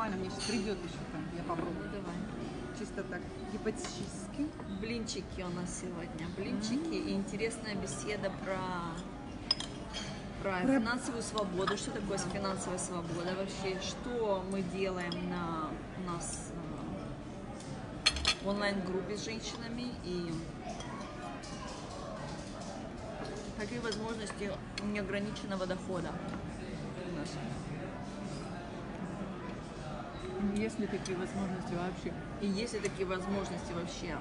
нормально, мне сейчас придет еще там, я Ну, попробую. давай. Чисто так, гипотетически. Блинчики у нас сегодня. Блинчики и интересная беседа про, про финансовую свободу. Что такое финансовая свобода вообще? Что мы делаем на у нас э, в онлайн-группе с женщинами и какие возможности неограниченного дохода у нас. Есть ли такие возможности вообще? И есть ли такие возможности вообще?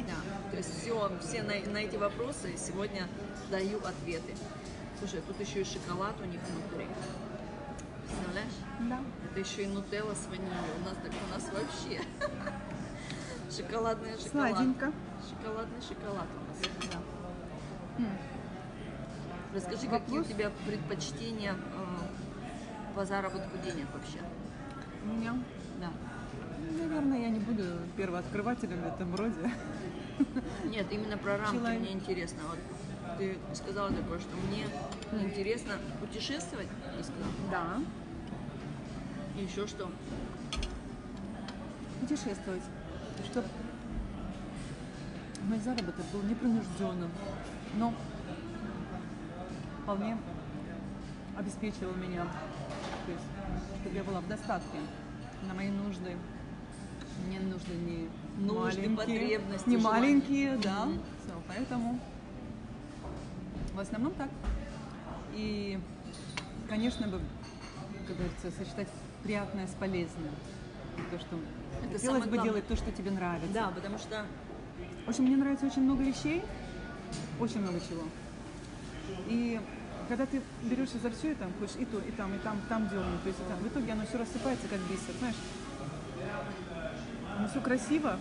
Да. То есть все, все на, на эти вопросы сегодня даю ответы. Слушай, тут еще и шоколад у них внутри. Представляешь? Да. Это еще и нутелла с ванилью. У нас так у нас вообще. Шоколадный шоколад. Сладенько. Шоколадный шоколад у нас. Да. Расскажи, какие у Вопрос? тебя предпочтения э, по заработку денег вообще? У меня. Наверное, я не буду первооткрывателем в этом роде. Нет, именно про рамки Человек. мне интересно. Вот ты сказала такое, что мне интересно путешествовать, ты сказала. Да. И еще что? Путешествовать. Чтобы мой заработок был непринужденным, но вполне обеспечивал меня. То есть, чтобы я была в достатке на мои нужды. Мне нужны не Нужды, маленькие, потребности, не желания. маленькие, да. Мгм. Всё, поэтому в основном так. И, конечно бы, как говорится, сочетать приятное с полезным. То, что Это хотелось бы главное. делать то, что тебе нравится. Да, потому что В общем, мне нравится очень много вещей, очень много чего. И когда ты берешься за все это, хочешь и то, и там, и там, там дернуть, то есть и там, в итоге оно все рассыпается, как бисер, знаешь. Оно все красиво,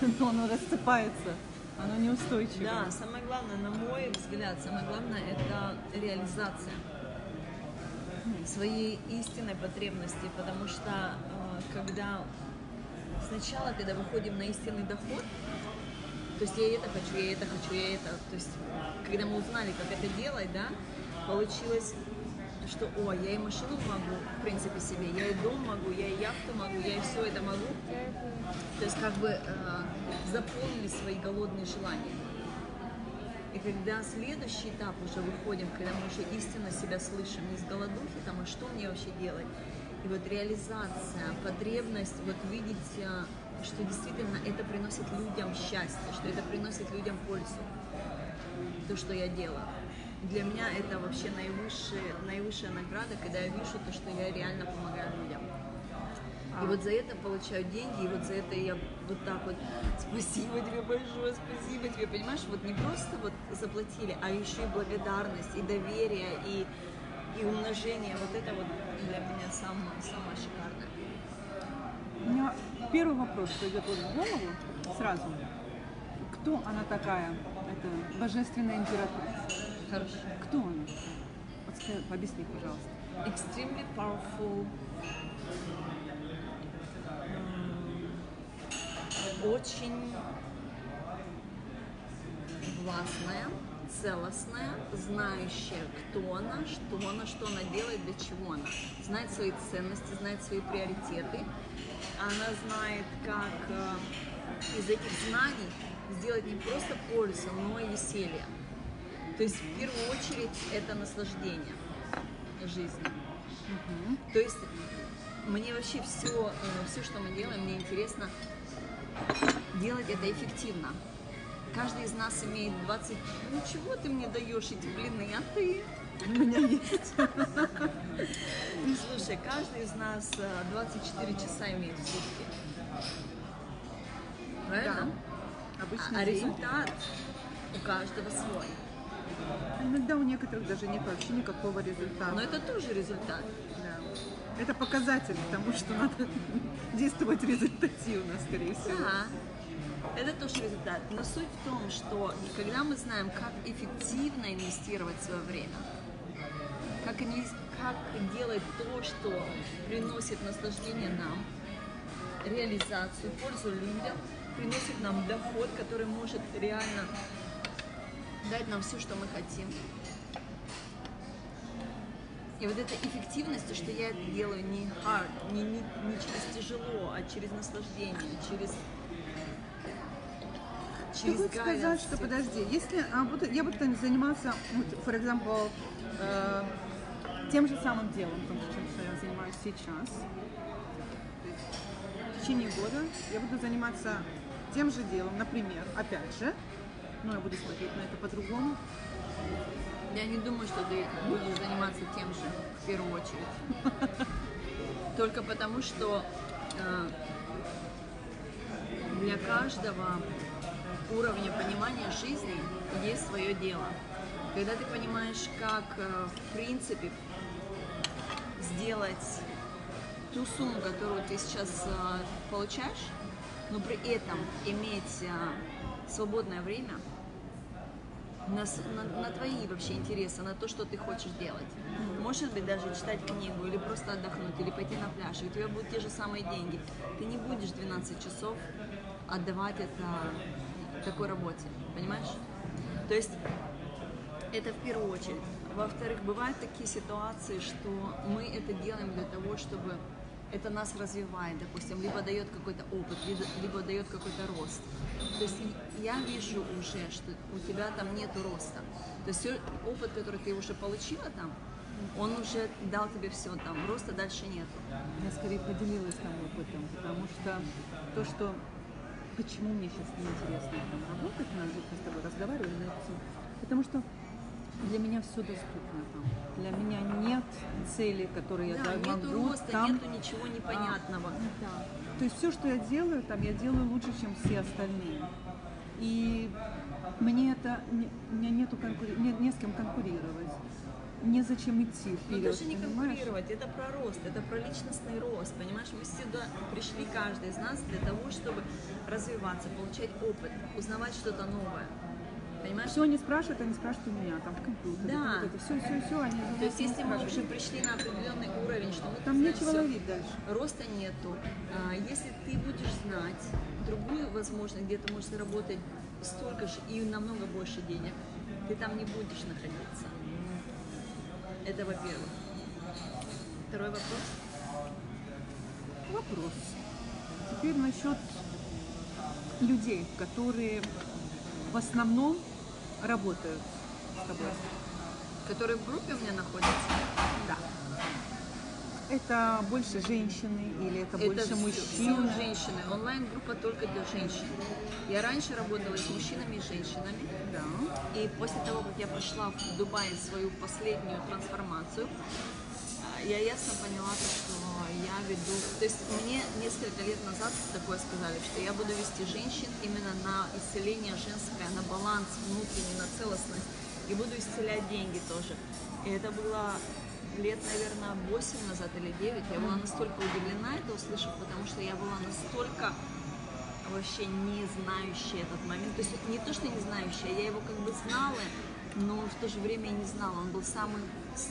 но оно рассыпается, оно неустойчиво. да, самое главное, на мой взгляд, самое главное это реализация своей истинной потребности, потому что э, когда сначала, когда выходим на истинный доход, то есть я это хочу, я это хочу, я это, то есть когда мы узнали, как это делать, да, получилось, что, о, я и машину могу, в принципе, себе, я и дом могу, я и яхту могу, я и все это могу, то есть как бы э, заполнили свои голодные желания. И когда следующий этап уже выходим, когда мы уже истинно себя слышим, не с голодухи, там, а что мне вообще делать? И вот реализация, потребность вот видеть, э, что действительно это приносит людям счастье, что это приносит людям пользу, то, что я делаю. Для меня это вообще наивысшая, наивысшая награда, когда я вижу то, что я реально помогаю людям. И вот за это получаю деньги, и вот за это я вот так вот спасибо тебе большое, спасибо тебе, понимаешь, вот не просто вот заплатили, а еще и благодарность, и доверие, и, и умножение, вот это вот для меня самое, самое шикарное. У меня первый вопрос, что идет вот в голову сразу. Кто она такая? Это божественная императрица. Хорошо. Кто она? Вот скажи, объясни, пожалуйста. Extremely powerful, очень властная, целостная, знающая, кто она, что она, что она делает, для чего она. Знает свои ценности, знает свои приоритеты. Она знает, как э, из этих знаний сделать не просто пользу, но и веселье. То есть в первую очередь это наслаждение жизни. То есть мне вообще все, все, что мы делаем, мне интересно делать это эффективно. Каждый из нас имеет 20... Ну чего ты мне даешь эти блины, а ты? У меня есть. Ну, слушай, каждый из нас э, 24 часа имеет в сутки. Правильно? Обычно А, а день. результат у каждого свой. Иногда у некоторых даже нет вообще никакого результата. Но это тоже результат. Да. Это показатель тому, что надо действовать результативно, скорее всего. Да, это тоже результат. Но суть в том, что когда мы знаем, как эффективно инвестировать свое время, как, как делать то, что приносит наслаждение нам, реализацию, пользу людям, приносит нам доход, который может реально дать нам все, что мы хотим. И вот эта эффективность, то, что я это делаю не hard, не, не, не через тяжело, а через наслаждение, через Ты хочешь сказать, что подожди, если а, буду, я буду заниматься, вот, for example, э, тем же самым делом, том, чем что я занимаюсь сейчас, в течение года я буду заниматься тем же делом, например, опять же, но я буду смотреть на это по-другому. Я не думаю, что ты будешь заниматься тем же в первую очередь. Только потому, что э, для каждого уровня понимания жизни есть свое дело. Когда ты понимаешь, как э, в принципе сделать ту сумму, которую ты сейчас э, получаешь, но при этом иметь свободное время на, на- на твои вообще интересы, на то, что ты хочешь делать. Может быть, даже читать книгу, или просто отдохнуть, или пойти на пляж, и у тебя будут те же самые деньги. Ты не будешь 12 часов отдавать это такой работе, понимаешь? То есть это в первую очередь. Во-вторых, бывают такие ситуации, что мы это делаем для того, чтобы это нас развивает, допустим, либо дает какой-то опыт, либо, либо дает какой-то рост. То есть я вижу уже, что у тебя там нету роста. То есть опыт, который ты уже получила там, он уже дал тебе все, там роста дальше нет. Я скорее поделилась там опытом, потому что то, что почему мне сейчас неинтересно там работать, мы с тобой разговаривали на эту потому что для меня все доступно там. Для меня нет цели, которые я Да, нету могу роста, там. нету ничего непонятного. Да. То есть все, что я делаю, там я делаю лучше, чем все остальные. И мне это у меня нету конкури... не, не с кем конкурировать. Незачем идти Но вперед, даже не понимаешь? конкурировать, это про рост, это про личностный рост, понимаешь? Мы сюда пришли, каждый из нас, для того, чтобы развиваться, получать опыт, узнавать что-то новое. Понимаешь? Все они спрашивают, они спрашивают у меня, там в компьютере. Да. Вот это все, все, все, они То есть если мы уже пришли на определенный уровень, что мы Там нечего всё, ловить дальше. роста нету. А, Если ты будешь знать другую возможность, где ты можешь заработать столько же и намного больше денег, ты там не будешь находиться. Это во-первых. Второй вопрос. Вопрос. Теперь насчет людей, которые в основном работают с тобой. Которые в группе у меня находятся? Да. Это больше женщины или это, больше все- мужчины? все женщины. Онлайн-группа только для женщин. Я раньше работала с мужчинами и женщинами. Да. И после того, как я прошла в Дубае свою последнюю трансформацию, а, я ясно поняла, то, что я веду... То есть мне несколько лет назад такое сказали, что я буду вести женщин именно на исцеление женское, на баланс внутренний, на целостность. И буду исцелять деньги тоже. И это было лет, наверное, 8 назад или 9. Я была настолько удивлена это услышав, потому что я была настолько вообще не знающая этот момент. То есть не то, что не знающая, я его как бы знала, но в то же время и не знала. Он был самым,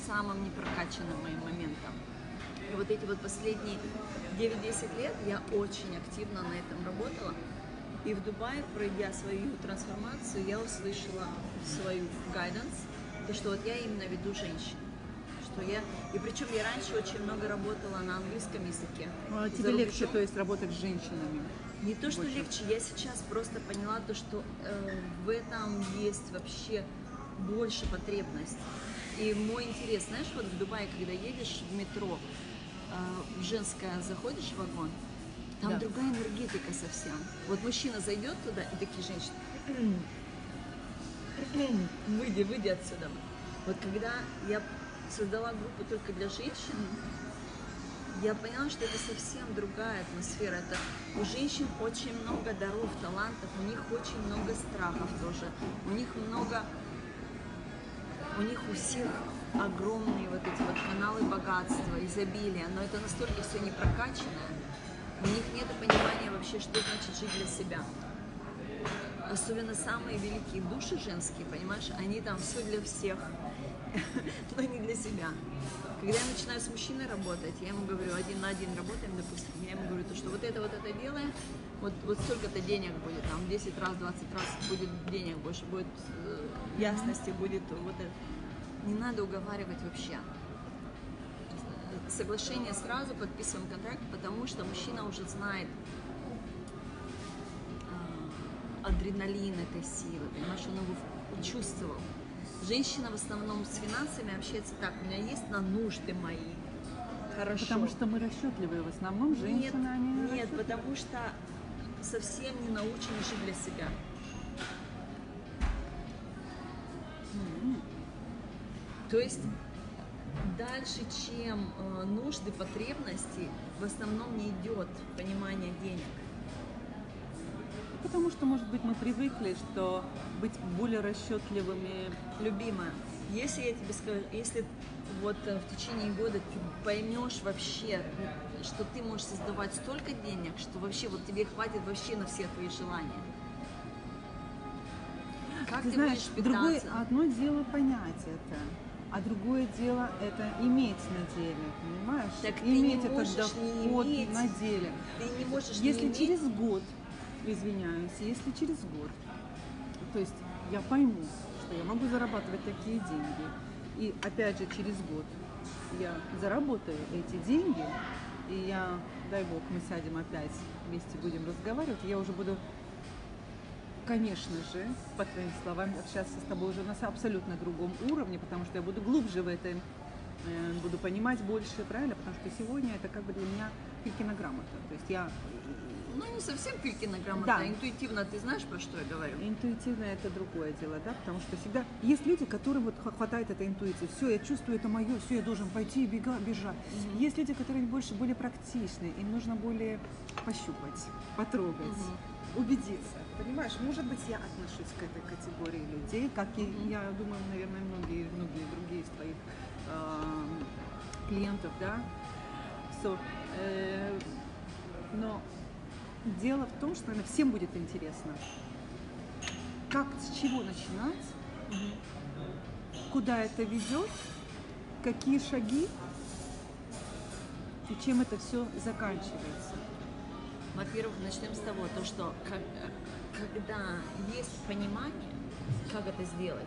самым непрокачанным моим моментом. И вот эти вот последние 9-10 лет я очень активно на этом работала. И в Дубае, пройдя свою трансформацию, я услышала свою guidance, то, что вот я именно веду женщин. Что я... И причем я раньше очень много работала на английском языке. А За тебе легче, то есть, работать с женщинами. Не то, что Больше. легче, я сейчас просто поняла то, что э, в этом есть вообще больше потребность. И мой интерес, знаешь, вот в Дубае, когда едешь в метро, э, в женское заходишь в вагон, там Да. другая энергетика совсем. Вот мужчина зайдет туда, и такие женщины, выйди, выйди отсюда. Вот когда я создала группу только для женщин, я поняла, что это совсем другая атмосфера. Это у женщин очень много даров, талантов, у них очень много страхов тоже, у них много, у них у всех огромные вот эти вот каналы богатства, изобилия, но это настолько все не прокачанное, у них нет понимания вообще, что значит жить для себя. Особенно самые великие души женские, понимаешь, они там все для всех, но не для себя. Когда я начинаю с мужчиной работать, я ему говорю, один на один работаем, допустим, я ему говорю, то, что вот это, вот это делаем, вот, вот столько-то денег будет, там 10 раз, 20 раз будет денег больше, будет э, ясности, будет вот это. Не надо уговаривать вообще. соглашение сразу, подписываем контракт, потому что мужчина уже знает а, адреналин этой силы, понимаешь, он его чувствовал. Женщина в основном с финансами общается так, у меня есть на нужды мои. Хорошо. Потому что мы расчетливые в основном, Нет, женщины, они нет, расчетливые. потому что совсем не научены жить для себя. То есть дальше, чем э, нужды, потребности, в основном не идет понимание денег. Потому что, может быть, мы привыкли, что быть более расчетливыми. Любимая, если я тебе скажу, если вот э, в течение года ты поймешь вообще, что ты можешь создавать столько денег, что вообще вот тебе хватит вообще на все твои желания. Как Ты ты, знаешь, будешь другое, питаться? одно дело понять это, а другое дело это иметь на деле, понимаешь? Так не иметь этот не доход иметь. на деле. Ты не можешь не Если иметь- через год, извиняюсь, если через год, то есть я пойму, что я могу зарабатывать такие деньги, и опять же через год я заработаю эти деньги, и я, дай бог, мы сядем опять вместе будем разговаривать, я уже буду, конечно же, по твоим словам, общаться с тобой уже на абсолютно другом уровне, потому что я буду глубже в этом, э, буду понимать больше, правильно? Потому что сегодня это как бы для меня Филькина грамота. То есть я Ну, не совсем Филькина грамота, Да. а интуитивно ты знаешь, про что я говорю? Интуитивно это другое дело, да, потому что всегда есть люди, которым вот хватает этой интуиции. Все, я чувствую, это мое, все, я должен пойти и бега, бежать. Есть люди, которые больше более практичны, им нужно более пощупать, потрогать, убедиться. Понимаешь, может быть, я отношусь к этой категории людей, как и я думаю, наверное, многие, многие другие из твоих эм, клиентов, да. So, э, но дело в том, что наверное, всем будет интересно, как, с чего начинать, куда это ведет, какие шаги и чем это все заканчивается. Во-первых, начнем с того, то, что э, когда есть понимание, как это сделать,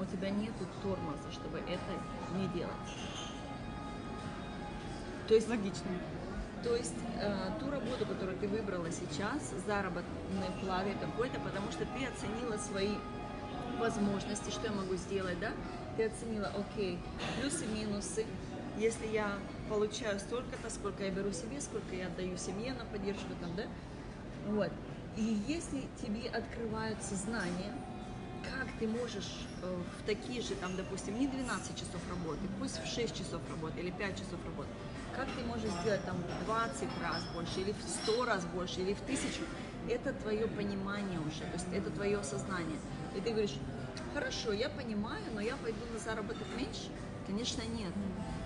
у тебя нету тормоза, чтобы это не делать. То есть, Логично. то есть э, ту работу, которую ты выбрала сейчас, заработной платы какой-то, потому что ты оценила свои возможности, что я могу сделать, да? Ты оценила, окей, плюсы, минусы. Если я получаю столько-то, сколько я беру себе, сколько я отдаю семье на поддержку, там, да? Вот. И если тебе открываются знания, как ты можешь э, в такие же, там, допустим, не 12 часов работы, пусть в 6 часов работы или 5 часов работы, как ты можешь сделать там в 20 раз больше, или в 100 раз больше, или в тысячу, это твое понимание уже, то есть это твое осознание. И ты говоришь, хорошо, я понимаю, но я пойду на заработок меньше? Конечно, нет.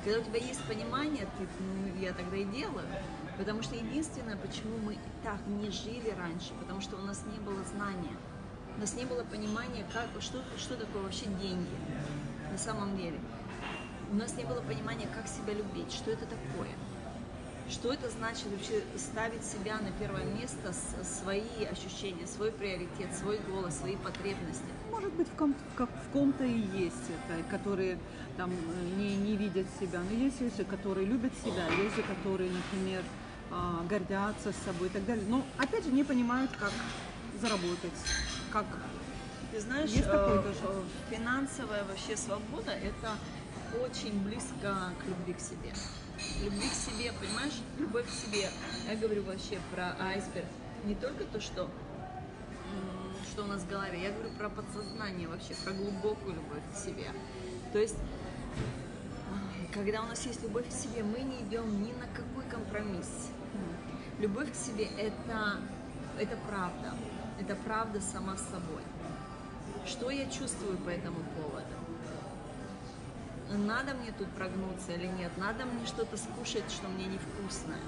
Когда у тебя есть понимание, ты, ну, я тогда и делаю. Потому что единственное, почему мы так не жили раньше, потому что у нас не было знания. У нас не было понимания, как, что, что такое вообще деньги на самом деле. У нас не было понимания, как себя любить, что это такое. Что это значит вообще ставить себя на первое место, свои ощущения, свой приоритет, свой голос, свои потребности. Может быть, в, ком- в ком-то и есть это, которые там э, не, не видят себя. Но есть люди, которые любят себя, есть люди, которые, например, гордятся собой и так далее. Но, опять же, не понимают, как заработать, как Ты знаешь, Есть такое э, тоже? э, финансовая вообще свобода – это очень близко к любви к себе. Любви к себе, понимаешь? Любовь к себе. Я говорю вообще про айсберг. Не только то, что, что у нас в голове, я говорю про подсознание вообще, про глубокую любовь к себе. То есть, а, когда у нас есть любовь к себе, мы не идем ни на какой компромисс. Любовь к себе это, это правда. Это правда сама с собой. Что я чувствую по этому поводу? Надо мне тут прогнуться или нет? Надо мне что-то скушать, что мне невкусное?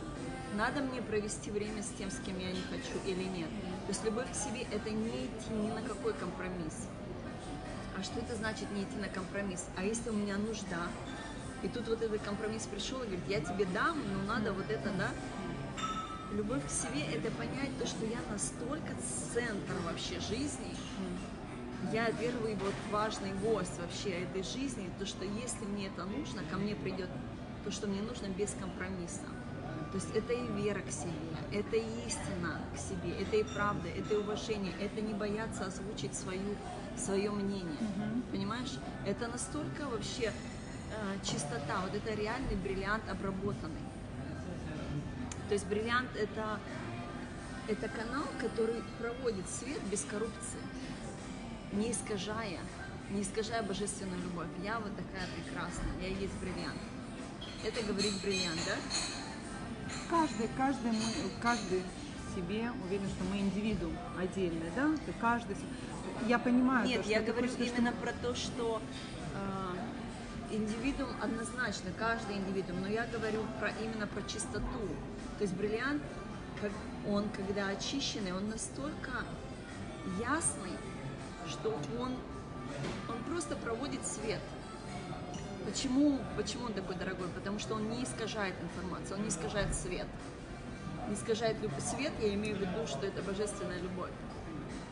Надо мне провести время с тем, с кем я не хочу или нет? То есть любовь к себе – это не идти ни на какой компромисс. А что это значит не идти на компромисс? А если у меня нужда, и тут вот этот компромисс пришел и говорит, я тебе дам, но надо вот это, да? Любовь к себе – это понять то, что я настолько центр вообще жизни, я первый вот важный гость вообще этой жизни, то, что если мне это нужно, ко мне придет то, что мне нужно без компромисса. То есть это и вера к себе, это и истина к себе, это и правда, это и уважение, это не бояться озвучить свою, свое мнение. Понимаешь? Это настолько вообще э, чистота, вот это реальный бриллиант обработанный. То есть бриллиант это, это канал, который проводит свет без коррупции, не искажая, не искажая божественную любовь. Я вот такая прекрасная, я есть бриллиант. Это говорит бриллиант, да? Каждый, каждый, мы, каждый себе уверен, что мы индивидуум отдельный, да? Каждый. Я понимаю. Нет, то, что я говорю сказать, именно про то, что э, индивидуум однозначно, каждый индивидуум, но я говорю про именно про чистоту. То есть бриллиант, он, когда очищенный, он настолько ясный, что он, он просто проводит свет. Почему, почему он такой дорогой? Потому что он не искажает информацию, он не искажает свет. Не искажает любой свет, я имею в виду, что это божественная любовь.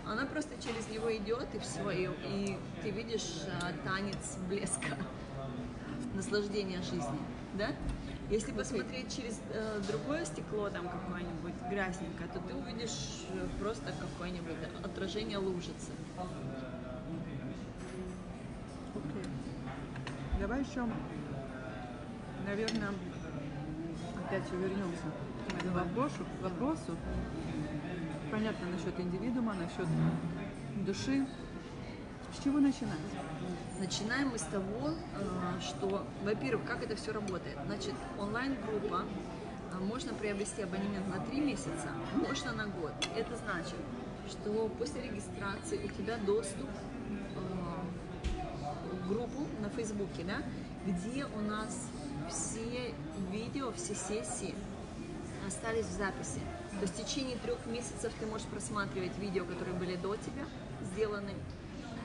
Она просто через него идет и все, и, и ты видишь а, танец блеска, наслаждения жизни, да? Если посмотреть через э, другое стекло, там какое-нибудь грязненькое, то ты увидишь э, просто какое-нибудь отражение лужицы. Окей. Давай еще, наверное, опять вернемся к вопросу, к вопросу. Понятно насчет индивидуума, насчет души. С чего начинать? Начинаем мы с того, э, что, во-первых, как это все работает. Значит, онлайн-группа, э, можно приобрести абонемент на 3 месяца, можно на год. Это значит, что после регистрации у тебя доступ э, в группу на Фейсбуке, да, где у нас все видео, все сессии остались в записи. То есть в течение трех месяцев ты можешь просматривать видео, которые были до тебя сделаны,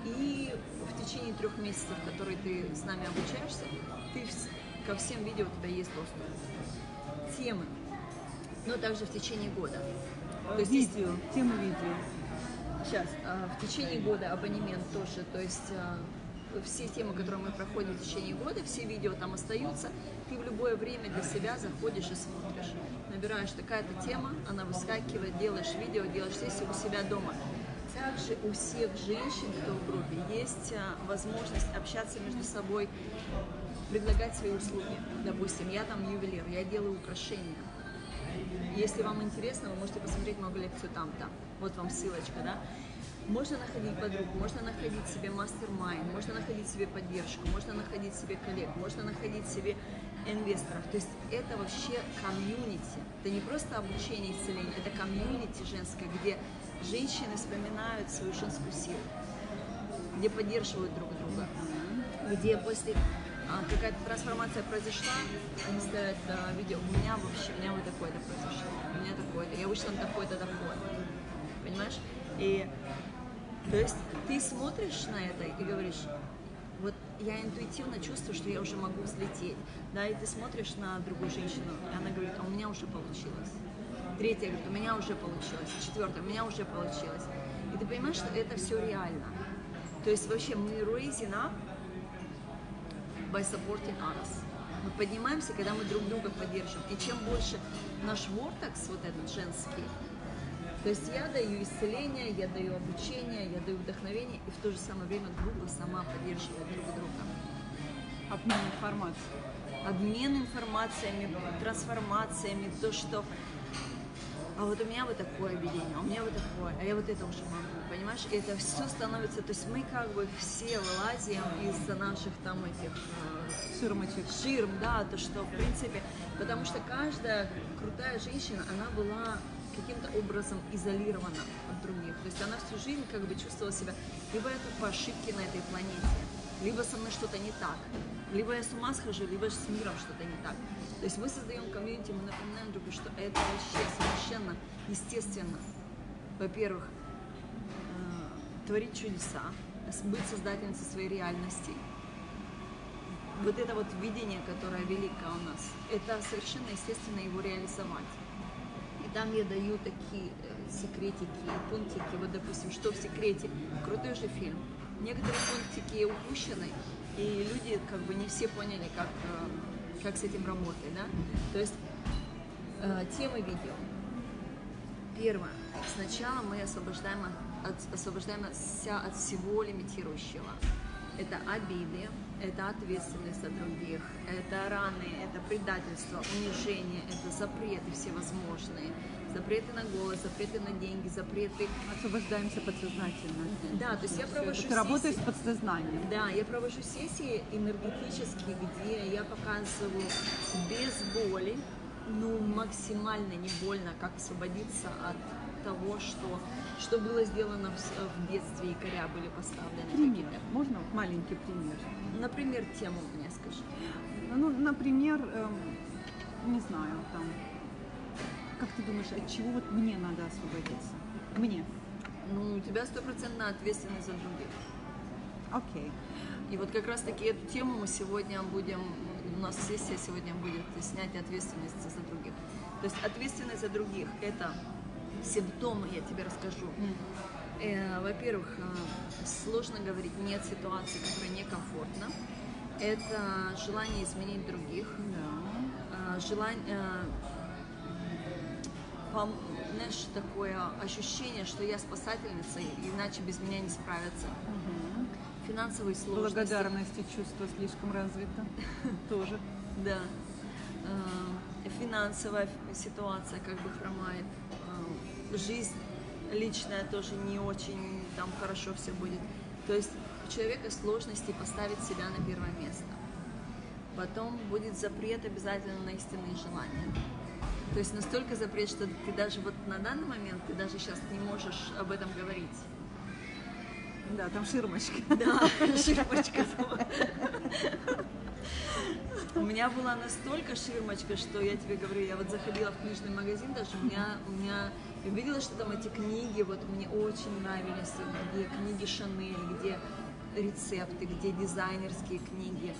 и в течение трех месяцев, которые ты с нами обучаешься, ты ко всем видео у тебя есть доступ. Темы. Но также в течение года. То есть видео, тему видео. Сейчас, а, в течение года абонемент тоже, то есть а, все темы, которые мы проходим в течение года, все видео там остаются, ты в любое время для себя заходишь и смотришь. Набираешь такая-то тема, она выскакивает, делаешь видео, делаешь сессию у себя дома. Также у всех женщин, кто в группе, есть а, возможность общаться между собой, предлагать свои услуги. Допустим, я там ювелир, я делаю украшения. Если вам интересно, вы можете посмотреть мою лекцию там-то. Вот вам ссылочка, да? Можно находить подруг, можно находить себе мастер-майн, можно находить себе поддержку, можно находить себе коллег, можно находить себе инвесторов. То есть это вообще комьюнити. Это не просто обучение исцеление, это комьюнити женское, где женщины вспоминают свою женскую силу, где поддерживают друг друга, где после а, какая-то трансформация произошла, они ставят видео, у меня вообще, у меня вот такое-то произошло, у меня такое-то, я вышла на такой-то доход, понимаешь? И то есть ты смотришь на это и говоришь, вот я интуитивно чувствую, что я уже могу взлететь, да, и ты смотришь на другую женщину, и она говорит, а у меня уже получилось. Третья говорит, у меня уже получилось. Четвертая, у меня уже получилось. И ты понимаешь, что это все реально. То есть вообще мы raising up by supporting others. Мы поднимаемся, когда мы друг друга поддерживаем. И чем больше наш вортекс, вот этот женский, то есть я даю исцеление, я даю обучение, я даю вдохновение, и в то же самое время группа сама поддерживает друг друга. Обмен информацией. Обмен информациями, трансформациями, то, что а вот у меня вот такое видение, а у меня вот такое, а я вот это уже могу, понимаешь? И это все становится, то есть мы как бы все вылазим из наших там этих э, Ширмочек. ширм, да, то что в принципе, потому что каждая крутая женщина, она была каким-то образом изолирована от других. То есть она всю жизнь как бы чувствовала себя, либо тут по ошибке на этой планете, либо со мной что-то не так, либо я с ума схожу, либо с миром что-то не так. То есть мы создаем комьюнити, мы напоминаем друг другу, что это вообще совершенно естественно. Во-первых, э, творить чудеса, быть создательницей своей реальности, вот это вот видение, которое великое у нас, это совершенно естественно его реализовать. И там я даю такие э, секретики, пунктики. Вот, допустим, что в секрете? Крутой же фильм. Некоторые пунктики упущены, и люди как бы не все поняли, как, э, как с этим работать, да? То есть э, темы видео. Первое. Сначала мы освобождаем, от, освобождаемся от всего лимитирующего. Это обиды, это ответственность за других, это раны, это предательство, унижение, это запреты всевозможные, запреты на голос, запреты на деньги, запреты... Освобождаемся подсознательно. Да, то есть я провожу. Ты работаешь с сессии- подсознанием. Да, я провожу сессии энергетические, где я показываю без боли, ну, максимально не больно, как освободиться от того, что, что было сделано в, в детстве, и коря были поставлены. Пример. Можно маленький пример? Например, тему мне скажи. Ну, например, эм, не знаю, там, как ты думаешь, от чего вот мне надо освободиться? Мне. Ну, у тебя стопроцентная ответственность за других. Окей. И вот как раз таки эту тему мы сегодня будем, у нас сессия сегодня будет снятие ответственности за других. То есть ответственность за других – это симптомы, я тебе расскажу. Э, во-первых, э, сложно говорить «нет» ситуации, которая некомфортна. Это желание изменить других, Да. э, желание, пом- знаешь, такое ощущение, что я спасательница, иначе без меня не справятся. Мгм. Финансовые сложности. Благодарность и чувство слишком развито. Тоже. Да. Э, Финансовая ситуация как бы хромает. Э, Жизнь личная тоже не очень там хорошо все будет. То есть у человека сложности поставить себя на первое место. Потом будет запрет обязательно на истинные желания. То есть настолько запрет, что ты даже вот на данный момент, ты даже сейчас не можешь об этом говорить. Да, там ширмочка. Да, ширмочка. У меня была настолько ширмочка, что я тебе говорю, я вот заходила в книжный магазин, даже у меня, у меня я видела, что там эти книги, вот мне очень нравились, где книги Шанель, где рецепты, где дизайнерские книги,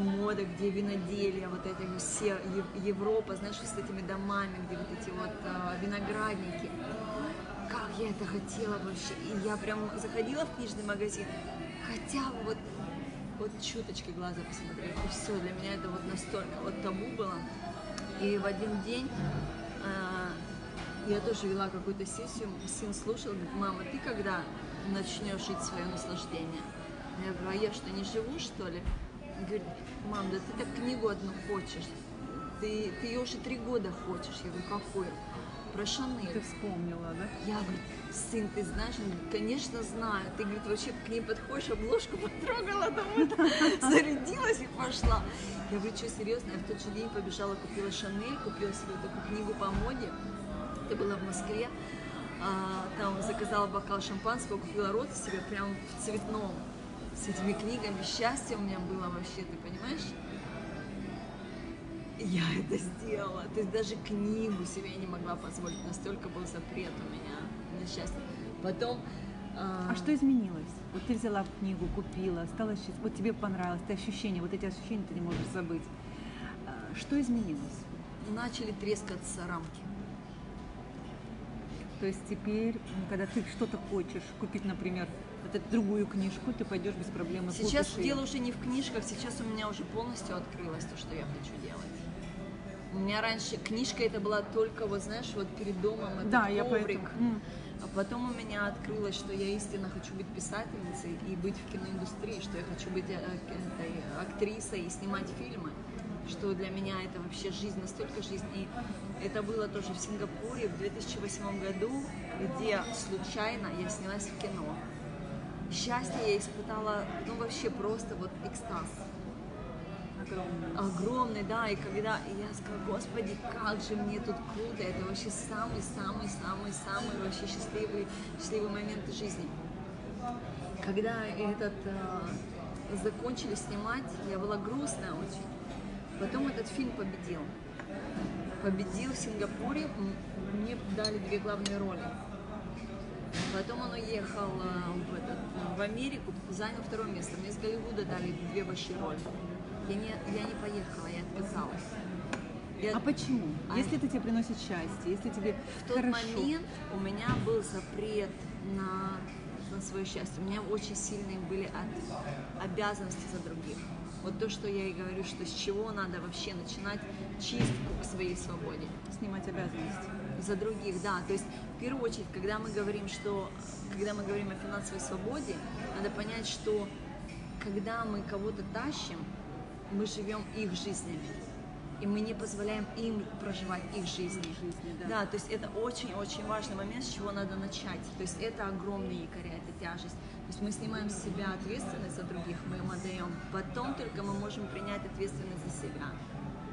мода, где виноделие, вот эти вот все, Ев- Европа, знаешь, с этими домами, где вот эти вот а, виноградники. Как я это хотела вообще. И я прям заходила в книжный магазин, хотя бы вот, вот чуточки глаза посмотреть. И все, для меня это вот настолько вот табу было. И в один день а, я тоже вела какую-то сессию, сын слушал, говорит, мама, ты когда начнешь жить свое наслаждение? Я говорю, а я что, не живу, что ли? Говорит, мам, да ты так книгу одну хочешь. Ты, ты ее уже три года хочешь. Я говорю, какую? Про Шанель. Ты вспомнила, да? Я говорю, сын, ты знаешь? Он говорит, конечно знаю. Ты, говорит, вообще к ней подходишь, обложку потрогала, это, зарядилась и пошла. Я говорю, что, серьезно? Я в тот же день побежала, купила Шанель, купила себе такую книгу по моде. Это было в Москве. А, там заказала бокал шампанского, купила рот себе прям в цветном. С этими книгами. Счастье у меня было вообще, ты понимаешь? Я это сделала. То есть даже книгу себе не могла позволить. Настолько был запрет у меня на счастье. Потом... А что изменилось? Вот ты взяла книгу, купила, стала счастлива, вот тебе понравилось, ты ощущения, вот эти ощущения ты не можешь забыть. А, Что изменилось? Начали трескаться рамки. То есть теперь, когда ты что-то хочешь купить, например, эту другую книжку, ты пойдешь без проблем и Сейчас купишь дело уже не в книжках, сейчас у меня уже полностью открылось то, что я хочу делать. У меня раньше книжка это была только, вот знаешь, вот перед домом этот Да, я коврик. поэтому. м. А потом у меня открылось, что я истинно хочу быть писательницей и быть в киноиндустрии, что я хочу быть э, этой актрисой и снимать фильмы, что для меня это вообще жизнь, настолько жизнь. И это было тоже в Сингапуре в 2008 году, где случайно я снялась в кино. Счастье я испытала, ну вообще просто вот экстаз Огромное. огромный, да, и когда я сказала, господи, как же мне тут круто, это вообще самый-самый-самый-самый вообще счастливый, счастливые моменты жизни. Когда этот э, закончили снимать, я была грустная очень. Потом этот фильм победил. Победил в Сингапуре, мне дали две главные роли. Потом он уехал э, в, этот, в Америку, занял второе место. Мне с Голливуда дали две большие роли. Я не, я не поехала, я отказалась. Я- А почему? А- Если это тебе приносит счастье, если тебе В тот хорошо. момент у меня был запрет на, на свое счастье. У меня очень сильные были от- обязанности за других. Вот то, что я и говорю, что с чего надо вообще начинать чистку к своей свободе. Снимать обязанности. За других, да. То есть в первую очередь, когда мы говорим, что когда мы говорим о финансовой свободе, надо понять, что когда мы кого-то тащим, мы живем их жизнями. И мы не позволяем им проживать их жизни. Жизни, да. Да, то есть это очень-очень важный момент, с чего надо начать. То есть это огромный якоря, это тяжесть. То есть мы снимаем с себя ответственность за других, мы им отдаем. Потом только мы можем принять ответственность за себя,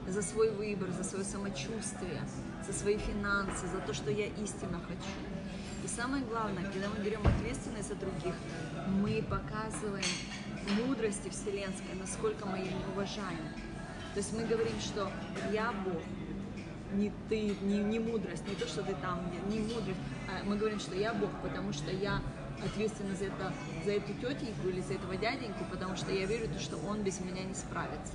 за свой выбор, за свое самочувствие, за свои финансы, за то, что я истинно хочу. И самое главное, когда мы берем ответственность за других, мы показываем мудрости вселенской, насколько мы ее уважаем. То есть мы говорим, что я Бог, не ты, не, не мудрость, не то, что ты там, не, мудрость. А мы говорим, что я Бог, потому что я ответственна за, это, за эту тетеньку или за этого дяденьку, потому что я верю, что он без меня не справится.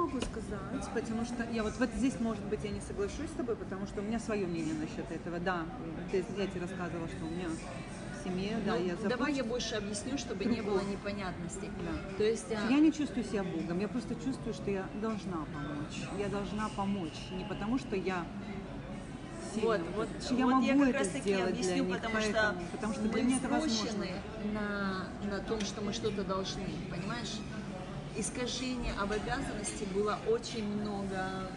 Могу сказать, потому что я вот, вот здесь, может быть, я не соглашусь с тобой, потому что у меня свое мнение насчет этого. Да, ты, я тебе рассказывала, что у меня в семье, да, Ну, я давай запущена. я больше объясню, чтобы не было непонятностей. Да. То есть а, Я не чувствую себя Богом, я просто чувствую, что я должна помочь. Я должна помочь, не потому что я сильна, Вот, вот, что я вот могу я как это раз таки объясню, для них, потому что поэтому- потому что для мы меня это возможно. на, на том, что мы что-то должны, понимаешь? Искажение об обязанности было очень много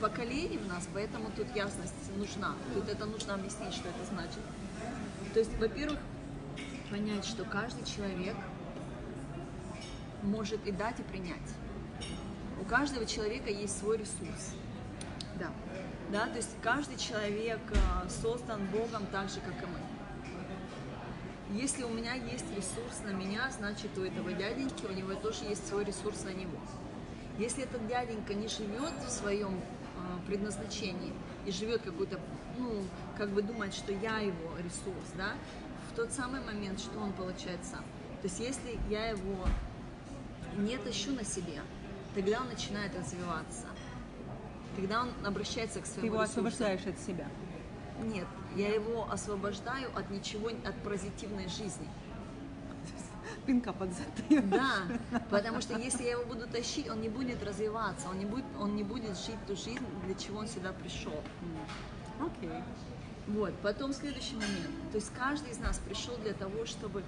поколений в нас, поэтому тут ясность нужна. Тут это нужно объяснить, что это значит. То есть, во-первых, понять, что каждый человек может и дать, и принять. У каждого человека есть свой ресурс. Да. Да, то есть каждый человек э, создан Богом так же, как и мы. Если у меня есть ресурс на меня, значит у этого дяденьки у него тоже есть свой ресурс на него. Если этот дяденька не живет в своем э, предназначении и живет какой-то, ну, как бы думает, что я его ресурс, да, в тот самый момент, что он получает сам. То есть если я его не тащу на себе, тогда он начинает развиваться. Тогда он обращается к Ты своему его ресурсу. освобождаешь от себя. Нет, я его освобождаю от ничего, от позитивной жизни. Пинка под зад. Да, потому что если я его буду тащить, он не будет развиваться, он не будет, он не будет жить ту жизнь, для чего он сюда пришел. Окей. Вот, потом следующий момент. То есть каждый из нас пришел для того, чтобы э,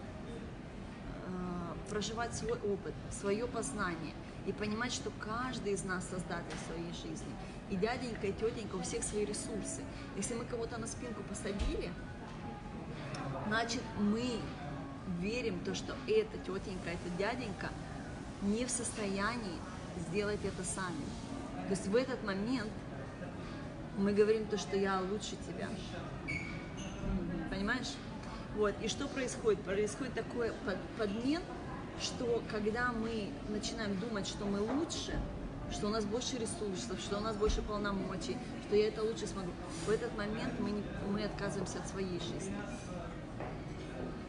проживать свой опыт, свое познание и понимать, что каждый из нас создатель своей жизни. И дяденька, и тетенька, у всех свои ресурсы. Если мы кого-то на спинку посадили, значит мы верим то, что эта тетенька, этот дяденька не в состоянии сделать это сами. То есть в этот момент мы говорим то, что я лучше тебя. Понимаешь? Вот. И что происходит? Происходит такой под- подмен, что когда мы начинаем думать, что мы лучше, что у нас больше ресурсов, что у нас больше полномочий, что я это лучше смогу, в этот момент мы, не- мы отказываемся от своей жизни.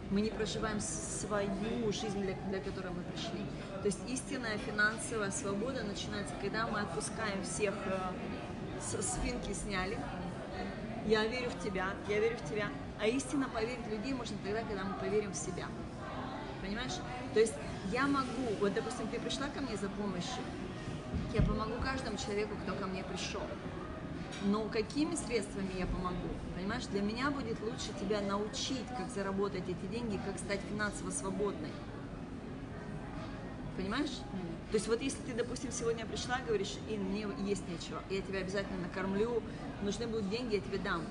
Мы не проживаем свою жизнь, для, для которой мы пришли. То есть истинная финансовая свобода начинается, когда мы отпускаем всех, э, с спинки сняли, я верю в тебя, я верю в тебя. А истинно поверить в людей можно тогда, когда мы поверим в себя. Понимаешь? То есть я могу, вот допустим, ты пришла ко мне за помощью, я помогу каждому человеку, кто ко мне пришел. Но какими средствами я помогу? Понимаешь, для меня будет лучше тебя научить, как заработать эти деньги, как стать финансово свободной. Понимаешь? То есть вот если ты, допустим, сегодня пришла, говоришь, и мне есть нечего, я тебя обязательно накормлю, нужны будут деньги, я тебе дам.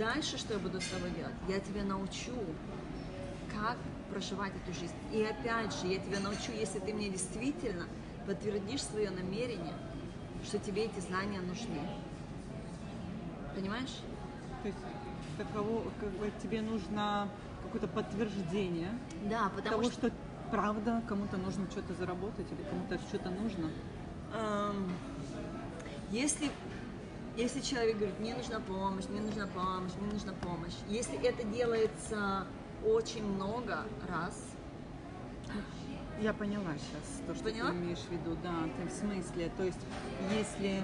Дальше что я буду с тобой делать? Я тебя научу, как проживать эту жизнь. И опять же, я тебя научу, если ты мне действительно подтвердишь свое намерение, что тебе эти знания нужны. Понимаешь? То есть таково, как бы тебе нужно какое-то подтверждение Да, потому того, что что правда кому-то нужно что-то заработать или кому-то что-то нужно. Эм, если, если человек говорит, мне нужна помощь, мне нужна помощь, мне нужна помощь, если это делается очень много раз, Я поняла сейчас то, что Поняла? ты имеешь в виду, да, ты в смысле, то есть если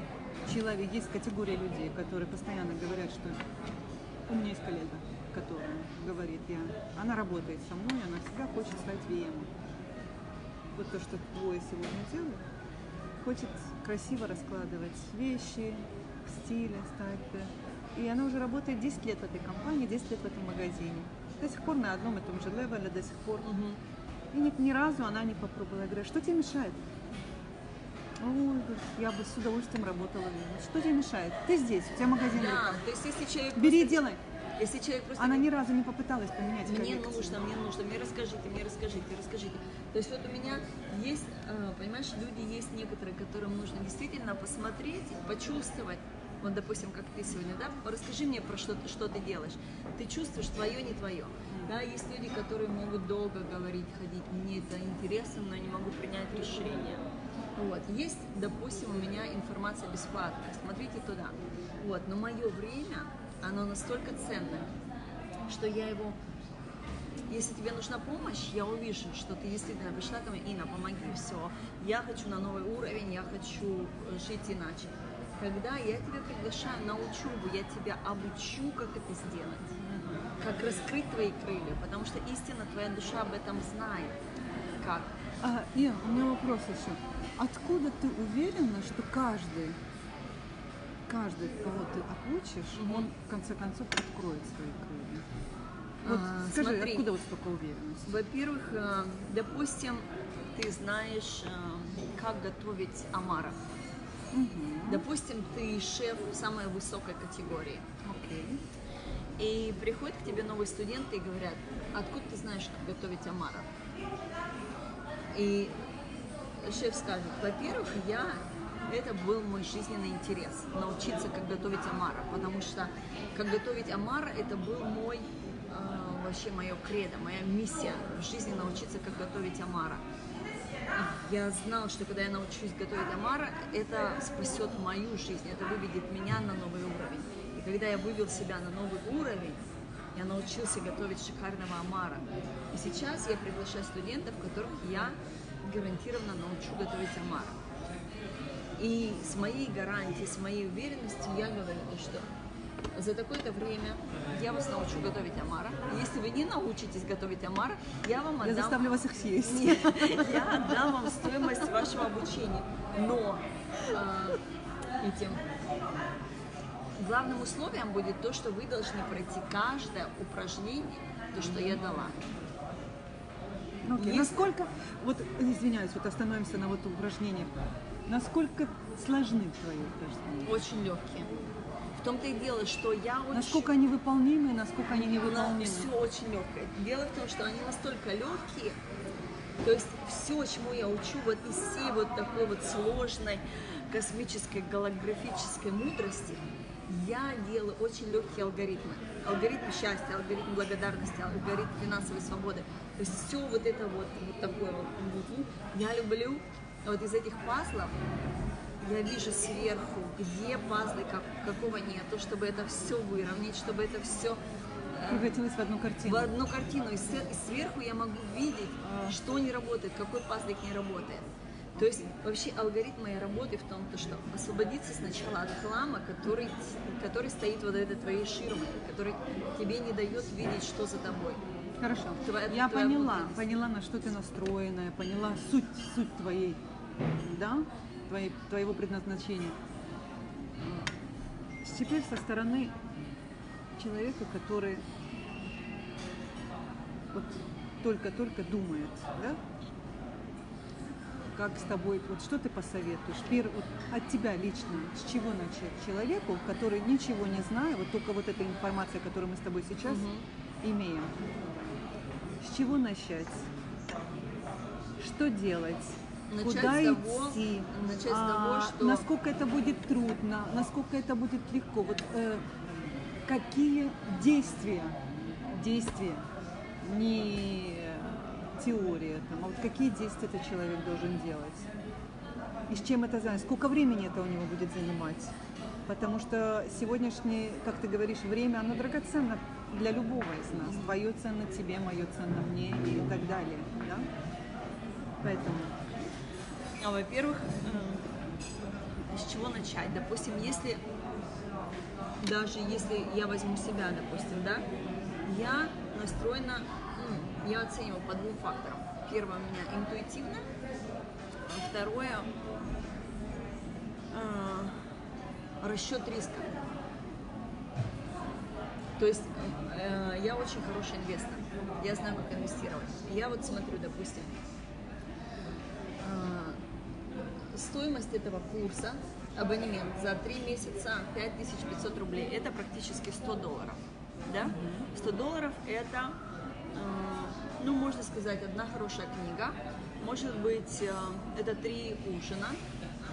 человек, есть категория людей, которые постоянно говорят, что у меня есть коллега, которая говорит, я, она работает со мной, она всегда хочет стать ВМ. Вот то, что двое сегодня делают, хочет красиво раскладывать вещи, в стиле, стать. И она уже работает 10 лет в этой компании, 10 лет в этом магазине. До сих пор на одном и том же левеле, до сих пор. И ни, ни разу она не попробовала. Я говорю, что тебе мешает? Ой, я бы с удовольствием работала. в Вене». Что тебе мешает? Ты здесь, у тебя магазин Да, руках. то есть если человек Бери просто- делай. если человек просто Она ни разу не попыталась поменять Мне коллекцию. нужно, мне нужно, мне расскажите, мне расскажите, расскажите. То есть вот у меня есть, э, понимаешь, люди есть некоторые, которым нужно действительно посмотреть, почувствовать. Вот, допустим, как ты сегодня, да, расскажи мне про что, что ты делаешь. Ты чувствуешь, твое, не твое. Да, есть люди, которые могут долго говорить, ходить, мне это интересно, но не могу принять решение. Вот. Есть, допустим, у меня информация бесплатная, смотрите туда. Вот. Но мое время, оно настолько ценное, что я его если тебе нужна помощь, я увижу, что ты действительно пришла ко мне, Инна, помоги, все, я хочу на новый уровень, я хочу э, жить иначе. Когда я тебя приглашаю на учебу, я тебя обучу, как это сделать, как раскрыть твои крылья, потому что истинно твоя душа об этом знает. Как? А, Ин, у меня вопрос еще. Откуда ты уверена, что каждый, каждый, кого ты обучишь, он в конце концов откроет свои крылья? Вот А, скажи, смотри. откуда вот столько уверенности? Во-первых, э, допустим, ты знаешь, э, как готовить омаров. Мгм. Допустим, ты шеф самой высокой категории. Окей. И приходят к тебе новые студенты и говорят, откуда ты знаешь, как готовить омаров? И шеф скажет, во-первых, я это был мой жизненный интерес, научиться, как готовить омара, потому что как готовить омара, это был мой, э, вообще мое кредо, моя миссия в жизни научиться, как готовить омара. Я знал, что когда я научусь готовить омара, это спасет мою жизнь, это выведет меня на новый уровень. И когда я вывел себя на новый уровень, я научился готовить шикарного омара. И сейчас я приглашаю студентов, которых я гарантированно научу готовить омара. И с моей гарантией, с моей уверенностью я говорю, то, что за такое-то время я вас научу готовить омара. Если вы не научитесь готовить омара, я вам Я отдам... заставлю вас их съесть. Нет, я отдам вам стоимость вашего обучения. Но э, этим главным условием будет то, что вы должны пройти каждое упражнение, то, что я дала. Ну, окей. Есть- Насколько, вот извиняюсь, вот остановимся на вот упражнениях. Насколько сложны твои упражнения? Очень легкие. В том-то и дело, что я очень... Насколько они выполнимы, насколько они невыполнимы? все очень легкое. Дело в том, что они настолько легкие, то есть все, чему я учу, вот из всей вот такой вот сложной космической голографической мудрости, я делаю очень легкие алгоритмы. Алгоритм счастья, алгоритм благодарности, алгоритм финансовой свободы. То есть все вот это вот, вот такое вот. вот, Я люблю вот из этих пазлов я вижу сверху, где пазлы, как, какого нету, чтобы это все выровнять, чтобы это все Превратилась в одну картину. в одну картину. И, сверху я могу видеть, что не работает, какой пазлик не работает. То есть вообще алгоритм моей работы в том, то, что освободиться сначала от хлама, который, который стоит вот этой твоей ширмой, который тебе не дает видеть, что за тобой. Хорошо. Твоя- я твоя поняла, внутренность. поняла, на что ты настроена, поняла суть, суть твоей, да, твоей, твоего предназначения. Теперь со стороны человека, который вот только-только думает, да, как с тобой, вот что ты посоветуешь? Пер, вот от тебя лично, с чего начать человеку, который ничего не зная, вот только вот эта информация, которую мы с тобой сейчас имеем, с чего начать? Что делать? Начать Куда с того- идти? начать с А, того, что- Насколько это будет трудно, насколько это будет легко? Вот э, какие действия, действия, не теория, там, а вот какие действия этот человек должен делать? И с чем это занят? Сколько времени это у него будет занимать? Потому что сегодняшнее, как ты говоришь, время, оно драгоценно для любого из нас. Твое ценно тебе, мое ценно мне и так далее. Да? Поэтому. А, во-первых, э, с чего начать? Допустим, если даже если я возьму себя, допустим, да, я настроена, м, я оцениваю по двум факторам. Первое у меня интуитивно, а второе э, расчет риска. То есть э, я очень хороший инвестор, я знаю, как инвестировать. Я вот смотрю, допустим, э, стоимость этого курса, абонемент за 3 месяца 5500 рублей, это практически 100 долларов. Да? 100 долларов это, э, ну, можно сказать, одна хорошая книга, может быть, э, это три ужина,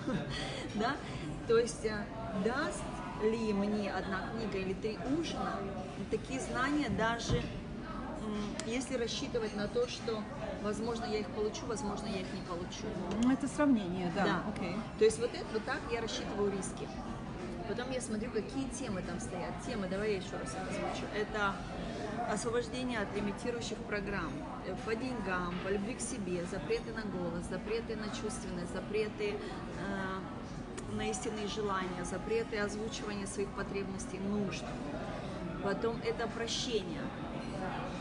да, то есть э, даст ли мне одна книга или три ужина такие знания даже если рассчитывать на то, что, возможно, я их получу, возможно, я их не получу. Ну, это сравнение, да. Да. Окей. То есть вот, это, вот так я рассчитываю риски. Потом я смотрю, какие темы там стоят. Темы, давай я еще раз их озвучу. Это освобождение от лимитирующих программ, э, по деньгам, по любви к себе, запреты на голос, запреты на чувственность, запреты э, на истинные желания, запреты озвучивания своих потребностей, нужд. Потом это прощение,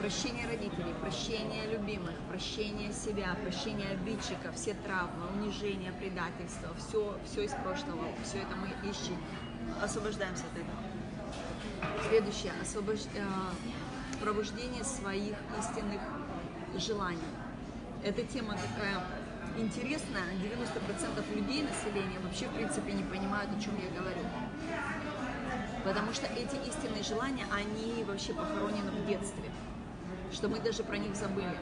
прощение родителей, прощение любимых, прощение себя, прощение обидчиков, все травмы, унижение, предательство, все, все из прошлого, все это мы ищем, освобождаемся от этого. Следующее, освобож... э, пробуждение своих истинных желаний. Эта тема такая интересная, 90% людей, населения вообще в принципе не понимают, о чем я говорю. Потому что эти истинные желания, они вообще похоронены в детстве, что мы даже про них забыли.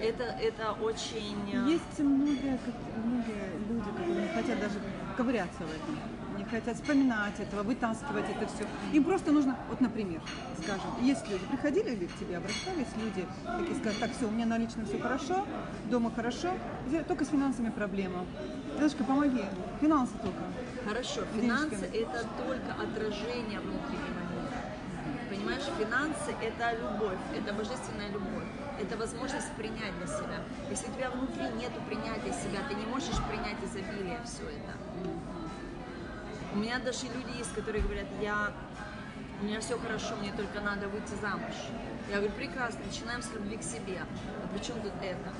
Это, это очень... э, Есть многие, как- многие люди, которые не хотят даже ковыряться в этом, не хотят вспоминать этого, вытаскивать это все. Им просто нужно, вот, например, скажем, есть люди, приходили ли к тебе, обращались люди, такие скажут, так, все, у меня на личном все хорошо, дома хорошо, только с финансами проблема. Дедушка, помоги, финансы только. Хорошо, финансы это только отражение внутреннего финансы это любовь, это божественная любовь, это возможность принять для себя. Если у тебя внутри нет принятия себя, ты не можешь принять изобилие все это. У меня даже люди есть, которые говорят, я у меня все хорошо, мне только надо выйти замуж. Я говорю, прекрасно, начинаем с любви к себе. А при чем тут это?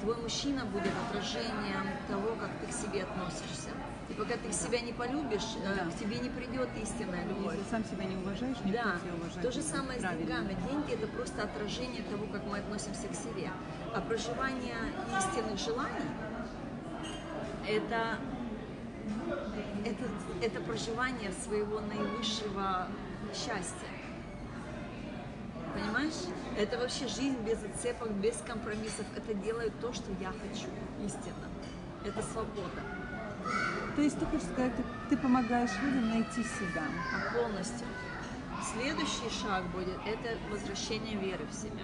Твой мужчина будет отражением того, как ты к себе относишься. И пока ты себя не полюбишь, э, Да. к тебе не придет истинная любовь. Если сам себя не уважаешь, никто Да, тебя уважать то же самое с Правильно. деньгами. Деньги это просто отражение того, как мы относимся к себе. А проживание истинных желаний это, это, это проживание своего наивысшего счастья. Понимаешь? Это вообще жизнь без зацепок, без компромиссов. Это делает то, что я хочу. Истинно. Это свобода. То есть ты хочешь сказать, ты, ты помогаешь людям найти себя. А полностью. Следующий шаг будет это возвращение веры в себя.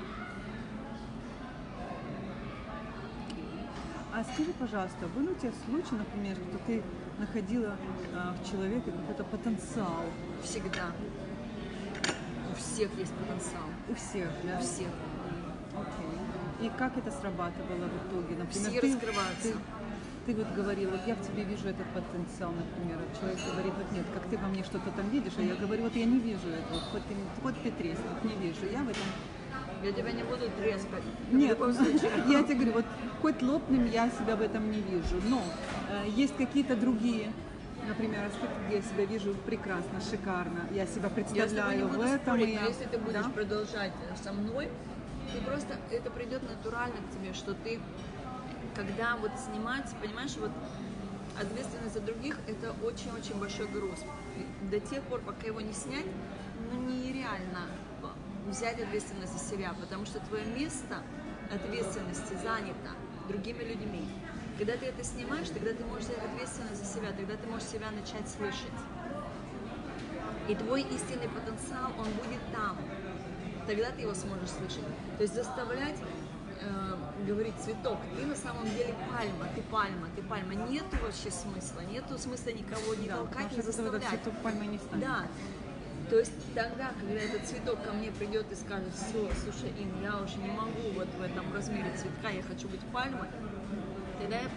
А скажи, пожалуйста, был у тебя случай, например, что ты находила а, в человеке какой-то потенциал Всегда. У всех есть потенциал. у всех, да? У всех. Окей. И как это срабатывало в итоге? Например, Все ты, раскрываются. ты, ты вот говорила, вот я в тебе вижу этот потенциал, например, а человек говорит, вот нет, как ты во мне что-то там видишь, а я говорю, вот я не вижу этого, хоть ты, хоть ты треснут, не вижу, я в этом Я тебя не буду трескать. Нет, я тебе говорю, вот хоть лопнем я себя в этом не вижу, но э, есть какие-то другие, например, аспекты, где я себя вижу прекрасно, шикарно, я себя Я представляю буду в этом. спорить, я- если ты будешь Да? продолжать со мной, ты просто, это придет натурально к тебе, что ты, когда вот снимать, понимаешь, вот ответственность за других, это очень-очень большой груз. До тех пор, пока его не снять, ну нереально взять ответственность за себя, потому что твое место ответственности занято другими людьми. Когда ты это снимаешь, тогда ты можешь взять ответственность за себя, тогда ты можешь себя начать слышать. И твой истинный потенциал, он будет там. Тогда ты его сможешь слышать. То есть заставлять э, говорить цветок, ты на самом деле пальма, ты пальма, ты пальма. Нету вообще смысла, нету смысла никого не Да, толкать, не заставлять. цветок пальмой не станет. Да. То есть тогда, когда этот цветок ко мне придет и скажет, все, слушай, Ин, я уже не могу вот в этом размере цветка, я хочу быть пальмой, тогда я,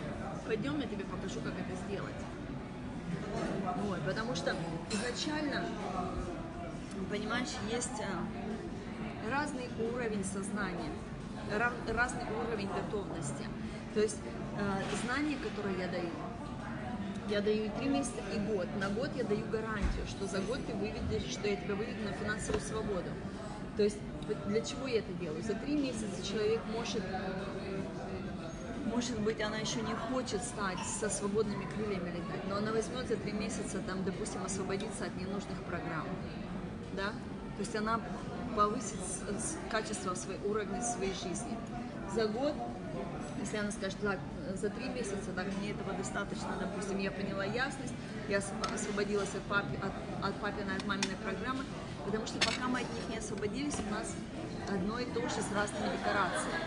пойдем, я тебе покажу, как это сделать. Вот, потому что изначально, понимаешь, есть э, разный уровень сознания, разный уровень готовности. То есть э, знания, которые я даю, я даю и три месяца, и год. На год я даю гарантию, что за год ты выведешь, что я тебя выведу на финансовую свободу. То есть для чего я это делаю? За три месяца человек может, может быть, она еще не хочет стать со свободными крыльями летать, но она возьмет за три месяца, там, допустим, освободиться от ненужных программ. Да? То есть она повысит с- с- качество своей уровня своей жизни. За год если она скажет, так, за три месяца, так, мне этого достаточно, допустим, я поняла ясность, я ос- освободилась от, папи, от, от папиной, от маминой программы, потому что пока мы от них не освободились, у нас одно и то же с разными декорациями.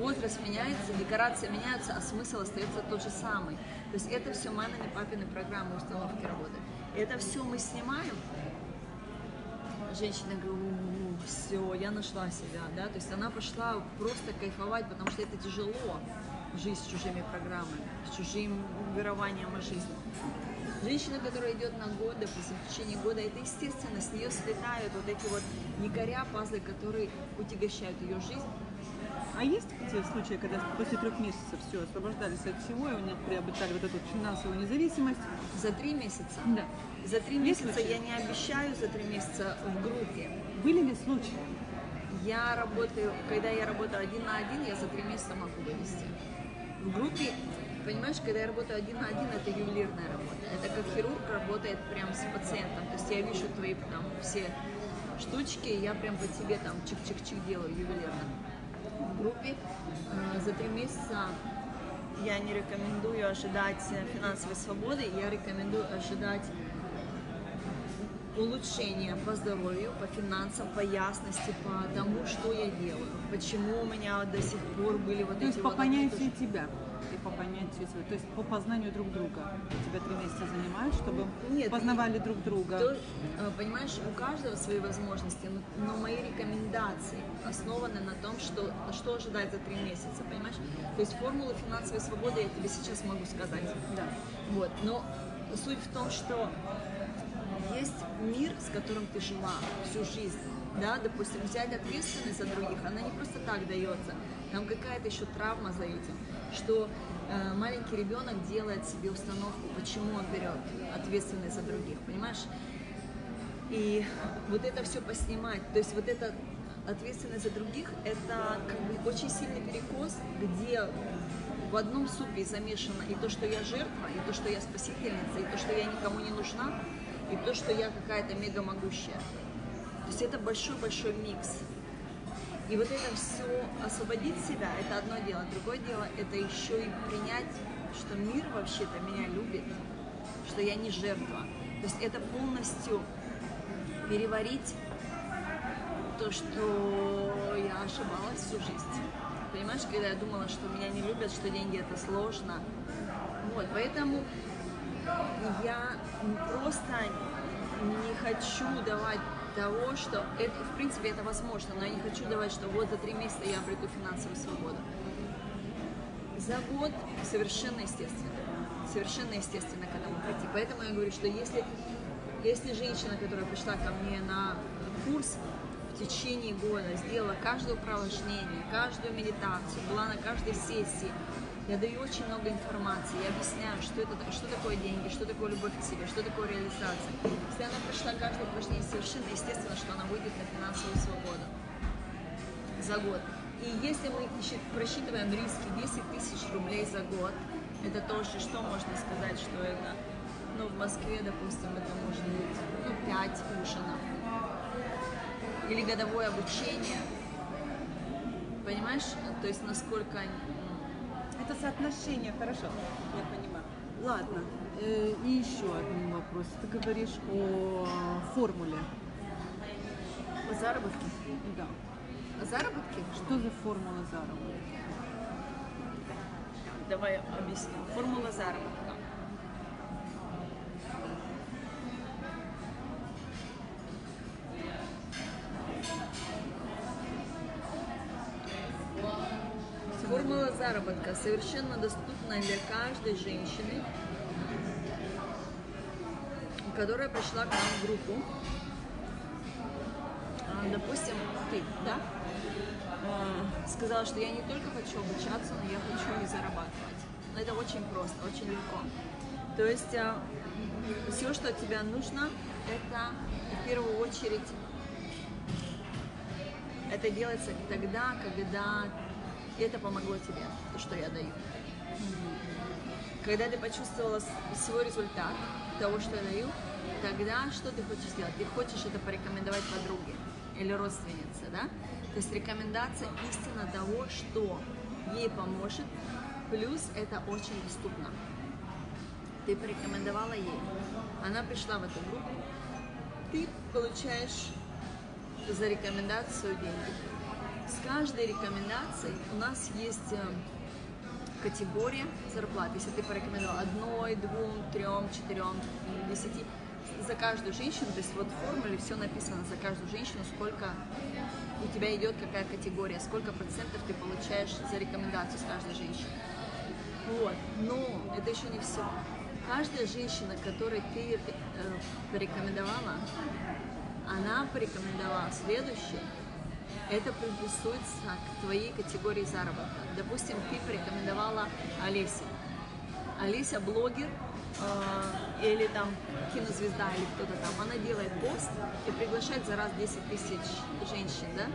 Возраст меняется, декорация меняется, а смысл остается тот же самый. То есть это все мамины, папины программы установки работы. Это все мы снимаем, женщина говорит, все, я нашла себя, да, то есть она пошла просто кайфовать, потому что это тяжело, жить с чужими программами, с чужим верованием о жизни. Женщина, которая идет на год, допустим, в течение года, это естественно, с нее слетают вот эти вот якоря, пазлы, которые утягощают ее жизнь. А есть те случаи, когда после трех месяцев все, освобождались от всего, и у них приобретали вот эту финансовую независимость? За три месяца. Да. За три Есть месяца случаи? я не обещаю за три месяца в группе. Были ли случаи? Я работаю, когда я работаю один на один, я за три месяца могу вывести. В группе, понимаешь, когда я работаю один на один, это ювелирная работа. Это как хирург работает прям с пациентом. То есть я вижу твои там все штучки, и я прям по тебе там чик-чик-чик делаю ювелирно. В группе э, за три месяца. Я не рекомендую ожидать финансовой свободы, я рекомендую ожидать улучшения по здоровью, по финансам, по ясности, по тому, что я делаю, почему у меня до сих пор были вот То есть эти по вот то понятию тебя и по понятию своего, то есть по познанию друг друга. Тебя три месяца занимают, чтобы Нет, познавали друг друга. То, э, понимаешь, у каждого свои возможности, но, но мои рекомендации основаны на том, что, что ожидать за три месяца, понимаешь? То есть формулу финансовой свободы я тебе сейчас могу сказать. Да. Вот. Но суть в том, что есть мир, с которым ты жила всю жизнь. Да, допустим, взять ответственность за других, она не просто так дается. Там какая-то еще травма за этим, что э, маленький ребенок делает себе установку, почему он берет ответственность за других, понимаешь? И вот это все поснимать, то есть вот эта ответственность за других, это как бы очень сильный перекос, где в одном супе замешано и то, что я жертва, и то, что я спасительница, и то, что я никому не нужна, и то, что я какая-то мега могущая. То есть это большой-большой микс. И вот это все освободить себя, это одно дело. Другое дело, это еще и принять, что мир вообще-то меня любит, что я не жертва. То есть это полностью переварить то, что я ошибалась всю жизнь. Понимаешь, когда я думала, что меня не любят, что деньги это сложно. Вот, поэтому я просто не хочу давать того, что это, в принципе, это возможно, но я не хочу давать, что вот за три месяца я обрету финансовую свободу. За год совершенно естественно. Совершенно естественно к этому прийти. Поэтому я говорю, что если, если женщина, которая пришла ко мне на курс в течение года, сделала каждое упражнение, каждую медитацию, была на каждой сессии, я даю очень много информации, я объясняю, что, это, что такое деньги, что такое любовь к себе, что такое реализация. Если она прошла каждое упражнение, совершенно естественно, что она выйдет на финансовую свободу за год. И если мы просчитываем риски 10 тысяч рублей за год, это тоже, что можно сказать, что это, ну, в Москве, допустим, это может быть, ну, 5 ужинов. Или годовое обучение. Понимаешь? То есть, насколько... Это соотношение, хорошо, я понимаю. Ладно, э, и еще один вопрос. Ты говоришь о формуле. Заработки. Да. Заработки? Что за формула заработка? Давай объясню. Формула заработка. Заработка совершенно доступна для каждой женщины, которая пришла к нам в группу. А, Допустим, ты, да? А, Сказала, что я не только хочу обучаться, но я хочу и зарабатывать. Но это очень просто, очень легко. То есть все, что от тебя нужно, это в первую очередь это делается тогда, когда это помогло тебе, то, что я даю. Когда ты почувствовала свой результат того, что я даю, тогда что ты хочешь сделать? Ты хочешь это порекомендовать подруге или родственнице, да? То есть рекомендация истина того, что ей поможет, плюс это очень доступно. Ты порекомендовала ей, она пришла в эту группу, ты получаешь за рекомендацию деньги. С каждой рекомендацией у нас есть э, категория зарплат. Если ты порекомендовал одной, двум, трем, четырем, десяти, за каждую женщину, то есть вот в формуле все написано за каждую женщину, сколько у тебя идет какая категория, сколько процентов ты получаешь за рекомендацию с каждой женщиной. Вот. Но это еще не все. Каждая женщина, которой ты э, порекомендовала, она порекомендовала следующее. Это приплюсуется к твоей категории заработка. Допустим, ты порекомендовала Олесе. Олеся блогер э, или там кинозвезда или кто-то там. Она делает пост и приглашает за раз 10 тысяч женщин, да?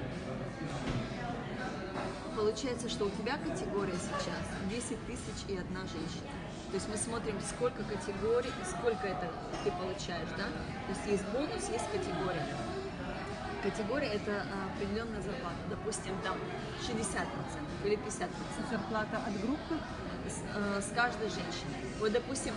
Получается, что у тебя категория сейчас 10 тысяч и одна женщина. То есть мы смотрим, сколько категорий и сколько это ты получаешь, да? То есть есть бонус, есть категория. Категория – это а, определенная зарплата, допустим, там 60% или 50%. Зарплата от группы. С, э, с каждой женщиной. Вот, допустим,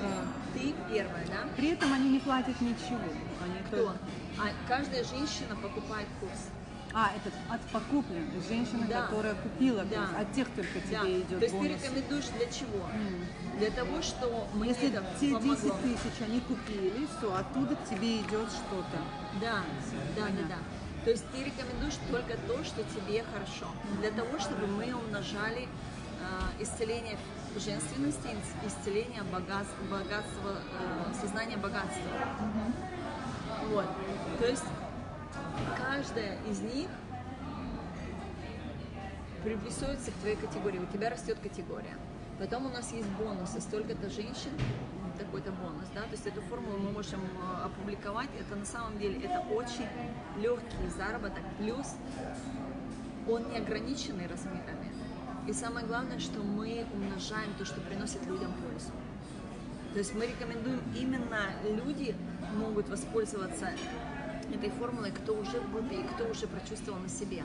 э, ты первая, да? При этом они не платят ничего. Они Кто? только- А каждая женщина покупает курс. А, это от покупленных. Женщина, Да. которая купила Да. От тех только тебе Да. идет То есть бонус. ты рекомендуешь для чего? М. Для того, что мне Если это те помогло. 10 тысяч они купили, все, оттуда к тебе идет что-то. Да, да, да, Понятно. да. То есть ты рекомендуешь только то, что тебе хорошо. Для того, чтобы мы умножали э, исцеление женственности, ис- исцеление богатства, богатства э, сознания богатства. Вот. То есть каждая из них приписывается к твоей категории. У тебя растет категория. Потом у нас есть бонусы. Столько-то женщин, такой-то бонус, да, то есть эту формулу мы можем э, опубликовать. Это на самом деле это очень легкий заработок, плюс он не ограниченный размерами. И самое главное, что мы умножаем то, что приносит людям пользу. То есть мы рекомендуем именно люди могут воспользоваться этой формулой, кто уже в группе и кто уже прочувствовал на себе,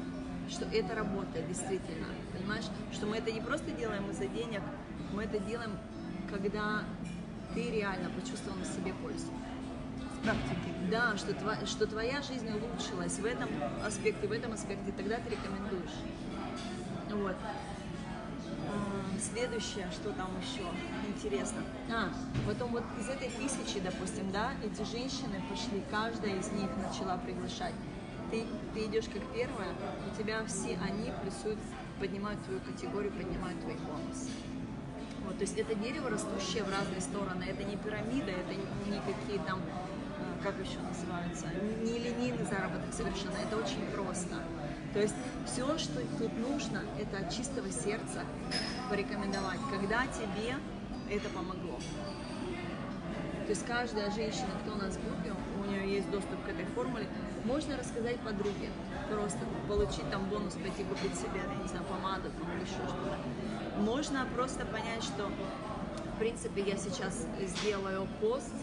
что это работает действительно. Понимаешь, что мы это не просто делаем из-за денег, мы это делаем, когда ты реально почувствовал на себе пользу. С практики. Да, что, тва- что твоя жизнь улучшилась в этом аспекте, в этом аспекте, тогда ты рекомендуешь. Вот. Следующее, что там еще интересно. А, потом вот из этой тысячи, допустим, да, эти женщины пошли, каждая из них начала приглашать. Ты, ты идешь как первая, у тебя все они плюсуют, поднимают твою категорию, поднимают твои бонусы. Вот, то есть это дерево, растущее в разные стороны. Это не пирамида, это не не какие там, э, как еще называются, не линейный заработок совершенно. Это очень просто. То есть все, что тут нужно, это от чистого сердца порекомендовать, когда тебе это помогло. То есть каждая женщина, кто у нас в группе, у нее есть доступ к этой формуле, можно рассказать подруге, просто получить там бонус, пойти купить себе, я не знаю, помаду там, или еще что-то. Можно просто понять, что в принципе я сейчас сделаю пост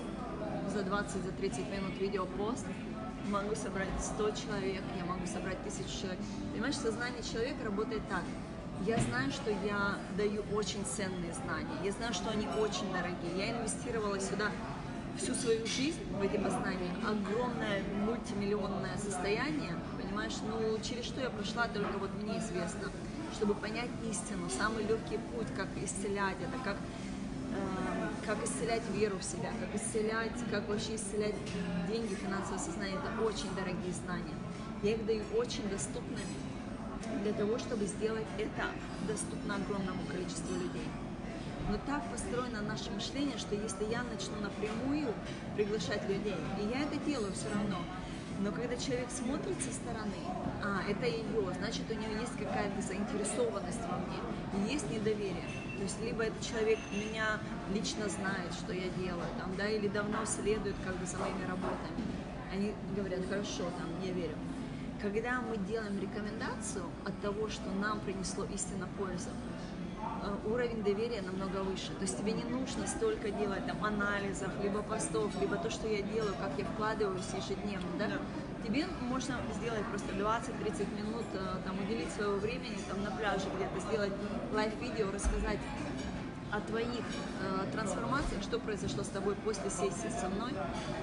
за 20-30 за 30 минут видеопост, могу собрать 100 человек, я могу собрать 1000 человек. Понимаешь, сознание человека работает так. Я знаю, что я даю очень ценные знания. Я знаю, что они очень дорогие. Я инвестировала сюда всю свою жизнь в эти познания. Огромное мультимиллионное состояние, понимаешь, ну через что я прошла, только вот мне известно. Чтобы понять истину, самый легкий путь, как исцелять это, как как исцелять веру в себя, как исцелять, как вообще исцелять деньги, финансовое сознание. Это очень дорогие знания. Я их даю очень доступными для того, чтобы сделать это доступно огромному количеству людей. Но так построено наше мышление, что если я начну напрямую приглашать людей, и я это делаю все равно, но когда человек смотрит со стороны, а, это ее, значит, у нее есть какая-то заинтересованность во мне, есть недоверие. То есть либо этот человек меня лично знает, что я делаю, там, да, или давно следует как бы за моими работами. Они говорят, хорошо, там, я верю. Когда мы делаем рекомендацию от того, что нам принесло истинно пользу, э, уровень доверия намного выше. То есть тебе не нужно столько делать там анализов, либо постов, либо то, что я делаю, как я вкладываюсь ежедневно, да? Да. Тебе можно сделать просто 20-30 минут, э, там, уделить своего времени, там, на пляже где-то, сделать лайв-видео, рассказать о твоих э, трансформациях, что произошло с тобой после сессии со мной,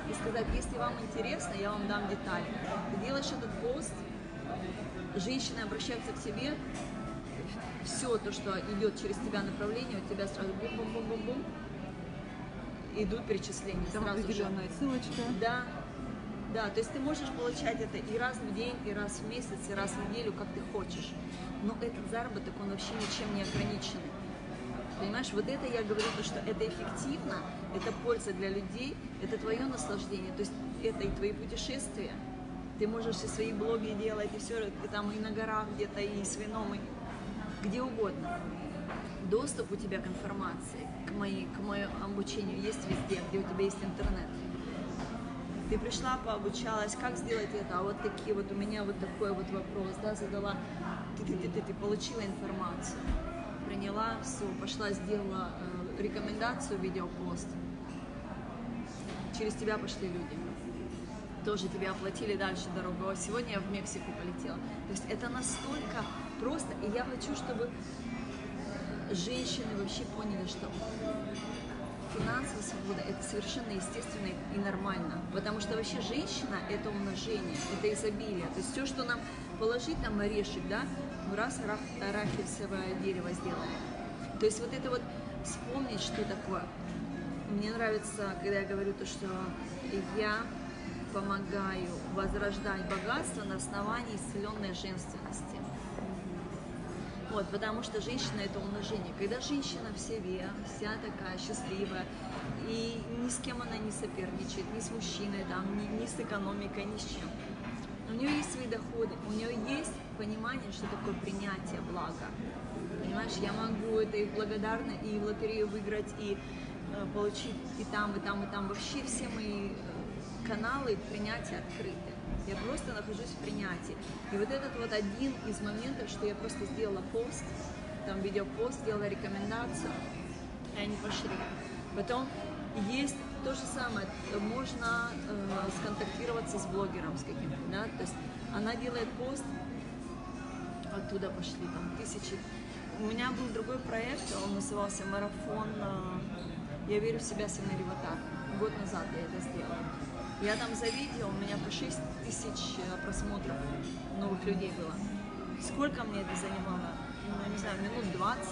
и сказать, если вам интересно, я вам дам детали. Ты делаешь этот пост, женщины обращаются к тебе, все то, что идет через тебя направление, у тебя сразу бум-бум-бум-бум-бум, идут перечисления Там сразу же. ссылочка. Да, да, то есть ты можешь получать это и раз в день, и раз в месяц, и раз в неделю, как ты хочешь. Но этот заработок, он вообще ничем не ограничен. Понимаешь, вот это я говорю, то, что это эффективно, это польза для людей, это твое наслаждение, то есть это и твои путешествия. Ты можешь и свои блоги делать, и все, и там и на горах где-то, и с вином, и где угодно. Доступ у тебя к информации, к, моей, к моему обучению есть везде, где у тебя есть интернет. Ты пришла, пообучалась, как сделать это, а вот такие вот у меня вот такой вот вопрос, да, задала, ты, ты, ты, ты, ты получила информацию, приняла, все, пошла, сделала э, рекомендацию, видеопост, через тебя пошли люди. Тоже тебе оплатили дальше дорогу. А сегодня я в Мексику полетела. То есть это настолько просто. И я хочу, чтобы женщины вообще поняли, что финансовая свобода это совершенно естественно и нормально. Потому что вообще женщина это умножение, это изобилие. То есть все, что нам положить, там орешек, да, ну раз арах- арахисовое дерево сделали. То есть вот это вот вспомнить, что такое. Мне нравится, когда я говорю то, что я помогаю возрождать богатство на основании исцеленной женственности. Вот, потому что женщина это умножение. Когда женщина в себе, вся такая счастливая, и ни с кем она не соперничает, ни с мужчиной, там, ни, ни с экономикой, ни с чем. У нее есть свои доходы, у нее есть понимание, что такое принятие блага. Понимаешь, я могу это и благодарна, и в лотерею выиграть, и э, получить и там, и там, и там. Вообще все мои э, каналы принятия открыты. Я просто нахожусь в принятии. И вот этот вот один из моментов, что я просто сделала пост, там видеопост, сделала рекомендацию, и они пошли. Потом есть то же самое, можно э, сконтактироваться с блогером с каким-то, да, то есть она делает пост, оттуда пошли там тысячи. У меня был другой проект, он назывался «Марафон. э, Я верю в себя, Сына Ревата». Год назад я это сделала. Я там за видео, у меня по 6 тысяч э, просмотров новых людей было. Сколько мне это занимало? Ну, не знаю, минут 20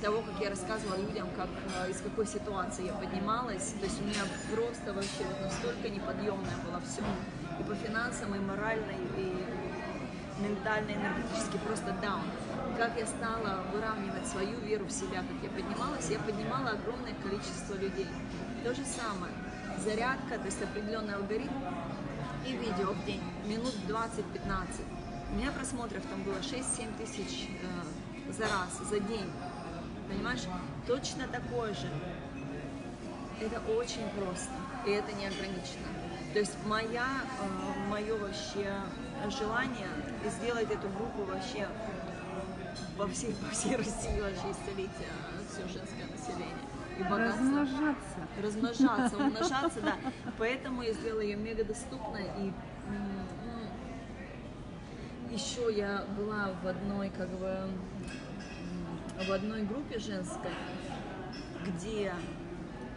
того, как я рассказывала людям, как, э, из какой ситуации я поднималась. То есть у меня просто вообще вот настолько неподъемное было все. И по финансам, и морально, и ментально, энергетически просто даун. Как я стала выравнивать свою веру в себя, как я поднималась, я поднимала огромное количество людей. То же самое. Зарядка, то есть определенный алгоритм и видео в день, минут 20-15. У меня просмотров там было 6-7 тысяч э, за раз, за день. Понимаешь? Точно такое же. Это очень просто, и это не ограничено. То есть моя, э, мое вообще желание сделать эту группу вообще по всей, по всей России вообще исцелить э, все женское население. И богатство. Размножаться. Размножаться, умножаться, да. Поэтому я сделала ее мега доступной и м, еще я была в одной как бы в одной группе женской, где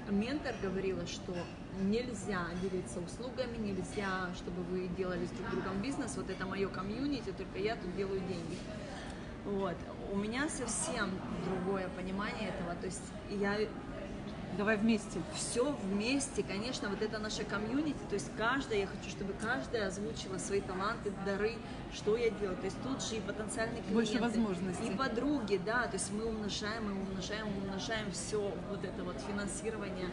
ментор говорила, что нельзя делиться услугами, нельзя, чтобы вы делали с друг другом бизнес, вот это мое комьюнити, только я тут делаю деньги. Вот. У меня совсем другое понимание этого, то есть я Давай вместе. все вместе, конечно, вот это наша комьюнити, то есть каждая, я хочу, чтобы каждая озвучила свои таланты, дары, что я делаю, то есть тут же и потенциальные клиенты, Больше возможностей. и подруги, да, то есть мы умножаем, мы умножаем, умножаем все вот это вот финансирование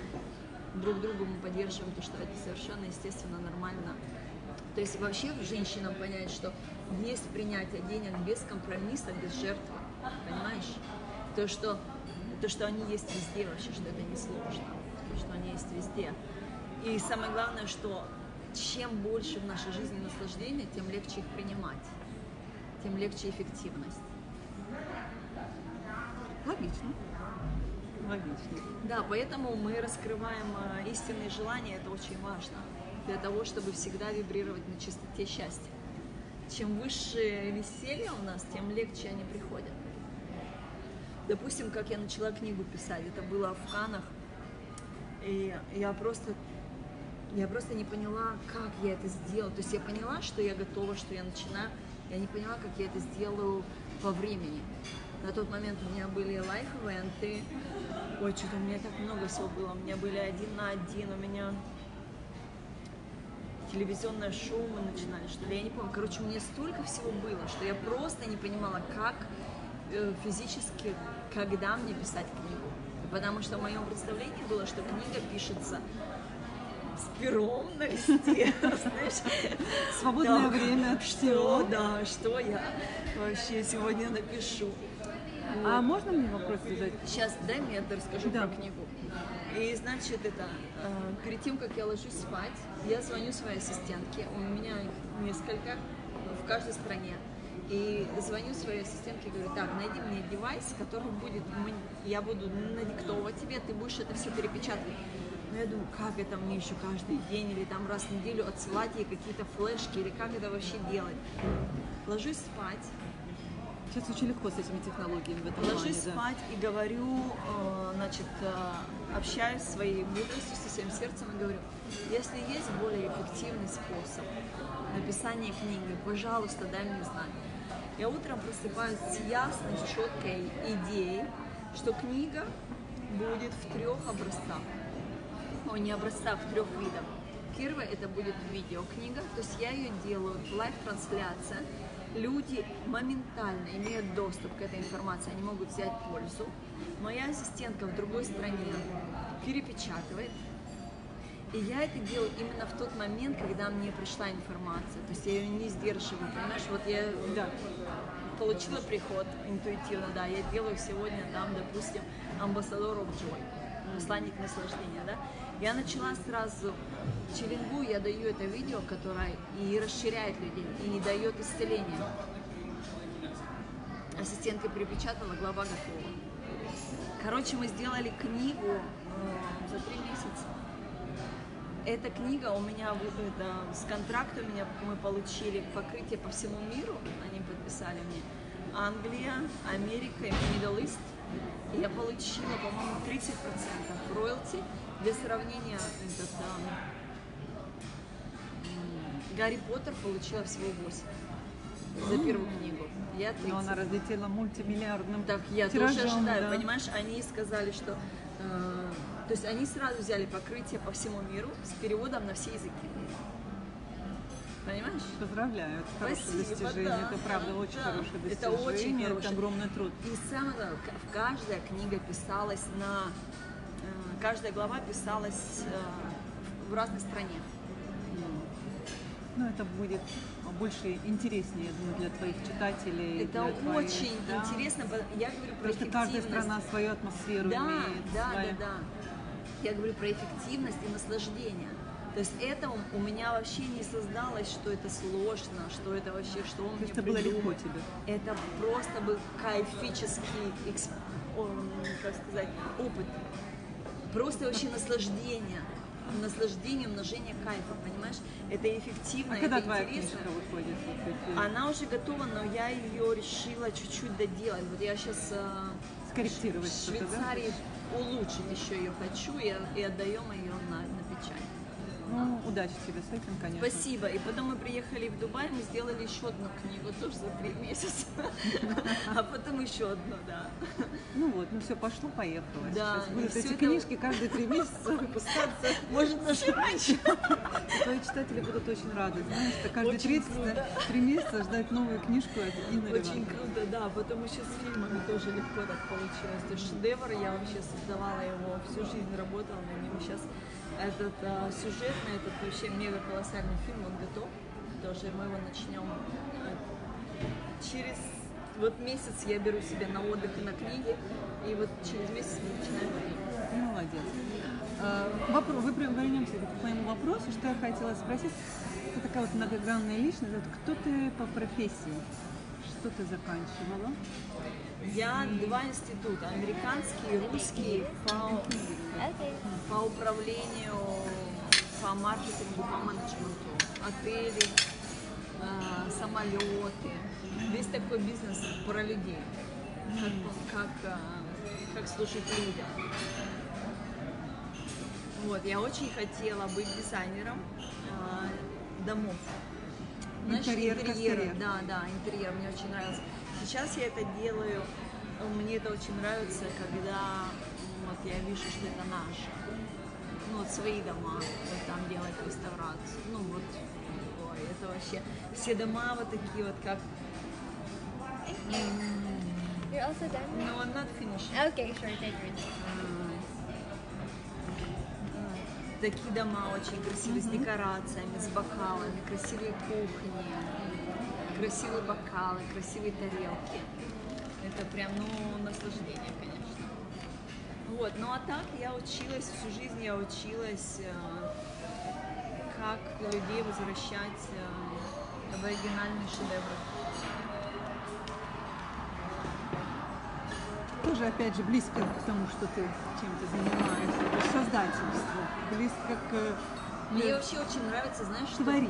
друг другу мы поддерживаем, то что это совершенно естественно, нормально. То есть вообще женщинам понять, что есть принятие денег без компромисса, без жертвы, понимаешь? То, что, то, что они есть везде вообще, что это не сложно, что они есть везде. И самое главное, что чем больше в нашей жизни наслаждения, тем легче их принимать, тем легче эффективность. Логично. Логично. Да, поэтому мы раскрываем э, истинные желания, это очень важно, для того, чтобы всегда вибрировать на чистоте счастья. Чем выше веселье у нас, тем легче они приходят. Допустим, как я начала книгу писать, это было в Канах, и я просто, я просто не поняла, как я это сделала. То есть я поняла, что я готова, что я начинаю, я не поняла, как я это сделаю по времени. На тот момент у меня были лайф-эвенты, ой, что-то у меня так много всего было, у меня были один на один, у меня телевизионное шоу мы начинали, что ли, я не помню. Короче, у меня столько всего было, что я просто не понимала, как э, физически, когда мне писать книгу. Потому что в моем представлении было, что книга пишется с пером на листе, знаешь. Свободное Да, время от Что, всего. да, что я вообще сегодня напишу. А можно мне вопрос задать? Сейчас дай мне это расскажу Да. про книгу. И значит, это э, перед тем, как я ложусь спать, я звоню своей ассистентке. У меня их несколько в каждой стране. И звоню своей ассистентке говорю, так, найди мне девайс, который будет, я буду надиктовывать тебе, ты будешь это все перепечатывать. Но я думаю, как это мне еще каждый день или там раз в неделю отсылать ей какие-то флешки, или как это вообще делать. Ложусь спать, Сейчас очень легко с этими технологиями в этом Ложусь плане, да. спать и говорю, э, значит, э, общаюсь своей мудростью, со своим сердцем и говорю, если есть более эффективный способ написания книги, пожалуйста, дай мне знать. Я утром просыпаюсь с ясной, четкой идеей, что книга будет в трех образцах. О, не образцах, в трех видах. Первое это будет видеокнига, то есть я ее делаю live -трансляция. Люди моментально имеют доступ к этой информации, они могут взять пользу. Моя ассистентка в другой стране перепечатывает. И я это делаю именно в тот момент, когда мне пришла информация. То есть я ее не сдерживаю, понимаешь? Вот я Да. получила приход интуитивно, да, я делаю сегодня там, допустим, амбассадор of joy, посланник наслаждения, да. Я начала сразу челленгу, я даю это видео, которое и расширяет людей, и дает исцеление. Ассистентка перепечатала, глава готова. Короче, мы сделали книгу э, за три месяца. Эта книга у меня это, с контракта у меня мы получили покрытие по всему миру, они подписали мне. Англия, Америка Middle East. И я получила, по-моему, 30% роялти. Для сравнения, этот, ам, м, Гарри Поттер получила всего 8 за первую книгу. Я 30. Но она разлетела мультимиллиардным Так я тиражом, тоже ожидаю, да. понимаешь, они сказали, что... э, то есть они сразу взяли покрытие по всему миру с переводом на все языки. Понимаешь? Поздравляю, это хорошее Спасибо, достижение, да, это правда да, очень да. хорошее Это достижение, очень это хорошее. огромный труд. И самое главное, каждая книга писалась на... э, Каждая глава писалась э, в разной стране. Ну, это будет больше интереснее, я думаю, для твоих читателей. Это для твоих, очень да. интересно. Я говорю про Потому что каждая страна свою атмосферу Да, имеет. да, свою- да, да. Я говорю про эффективность и наслаждение. То есть это у меня вообще не создалось, что это сложно, что это вообще, что он это было легко тебе. Это просто был кайфический, экс- ом, как сказать, опыт. Просто вообще наслаждение. Наслаждение, умножение кайфа, понимаешь? Это эффективно, А когда это твоя интересно. выходит? Она уже готова, но я ее решила чуть-чуть доделать. Вот я сейчас Скорректировать в что-то, да? Улучшить еще ее хочу и, и отдаем ее на, на печать. Ну, удачи тебе с этим, конечно. Спасибо. И потом мы приехали в Дубай, мы сделали еще одну книгу, тоже за три месяца. А потом еще одну, да. Ну вот, ну все, пошло, поехало. Да, Сейчас будут эти книжки каждые три месяца выпускаться. Может, даже раньше. Твои читатели будут очень рады, знаешь, что каждые Очень 30 круто. три месяца ждать новую книжку от Инны Очень круто, да. Потом еще с фильмами тоже легко так получилось. То есть шедевр, я вообще создавала его, всю жизнь работала на нем. Сейчас этот а, сюжетный, этот вообще мега колоссальный фильм, он готов. Тоже мы его начнем э, через вот месяц я беру себе на отдых и на книги, и вот через месяц мы начинаем фильм. Молодец. А, вопро- Вы прям вернемся к моему вопросу, что я хотела спросить. Ты такая вот многогранная личность. Вот кто ты по профессии? Что ты заканчивала? Я два института, американский и русский по, Okay. по управлению, по маркетингу, по менеджменту, отели, а, самолеты, весь такой бизнес про людей, как, как, а, как служить людям. Вот, я очень хотела быть дизайнером а, домов. Интерьер, интерьера, костерьер. да, да, интерьер, мне очень нравится. Сейчас я это делаю, э, мне это очень нравится, когда вот я вижу, что это наше. Ну, вот свои дома, вот там делать реставрацию. Ну, вот, ой, это вообще, все дома вот такие вот, как, You're also done? no, I'm not finished. Okay, sure, take yours. Такие дома очень красивые, с декорациями, с бокалами, красивые кухни, красивые бокалы, красивые тарелки. Это прям, ну, наслаждение, конечно. Вот, ну а так я училась, всю жизнь я училась, э, как людей возвращать э, в оригинальные шедевры. Тоже, опять же, близко к тому, что ты чем ты занимаешься. Это создательство. Близко к Мне к вообще очень нравится, знаешь, что... творить.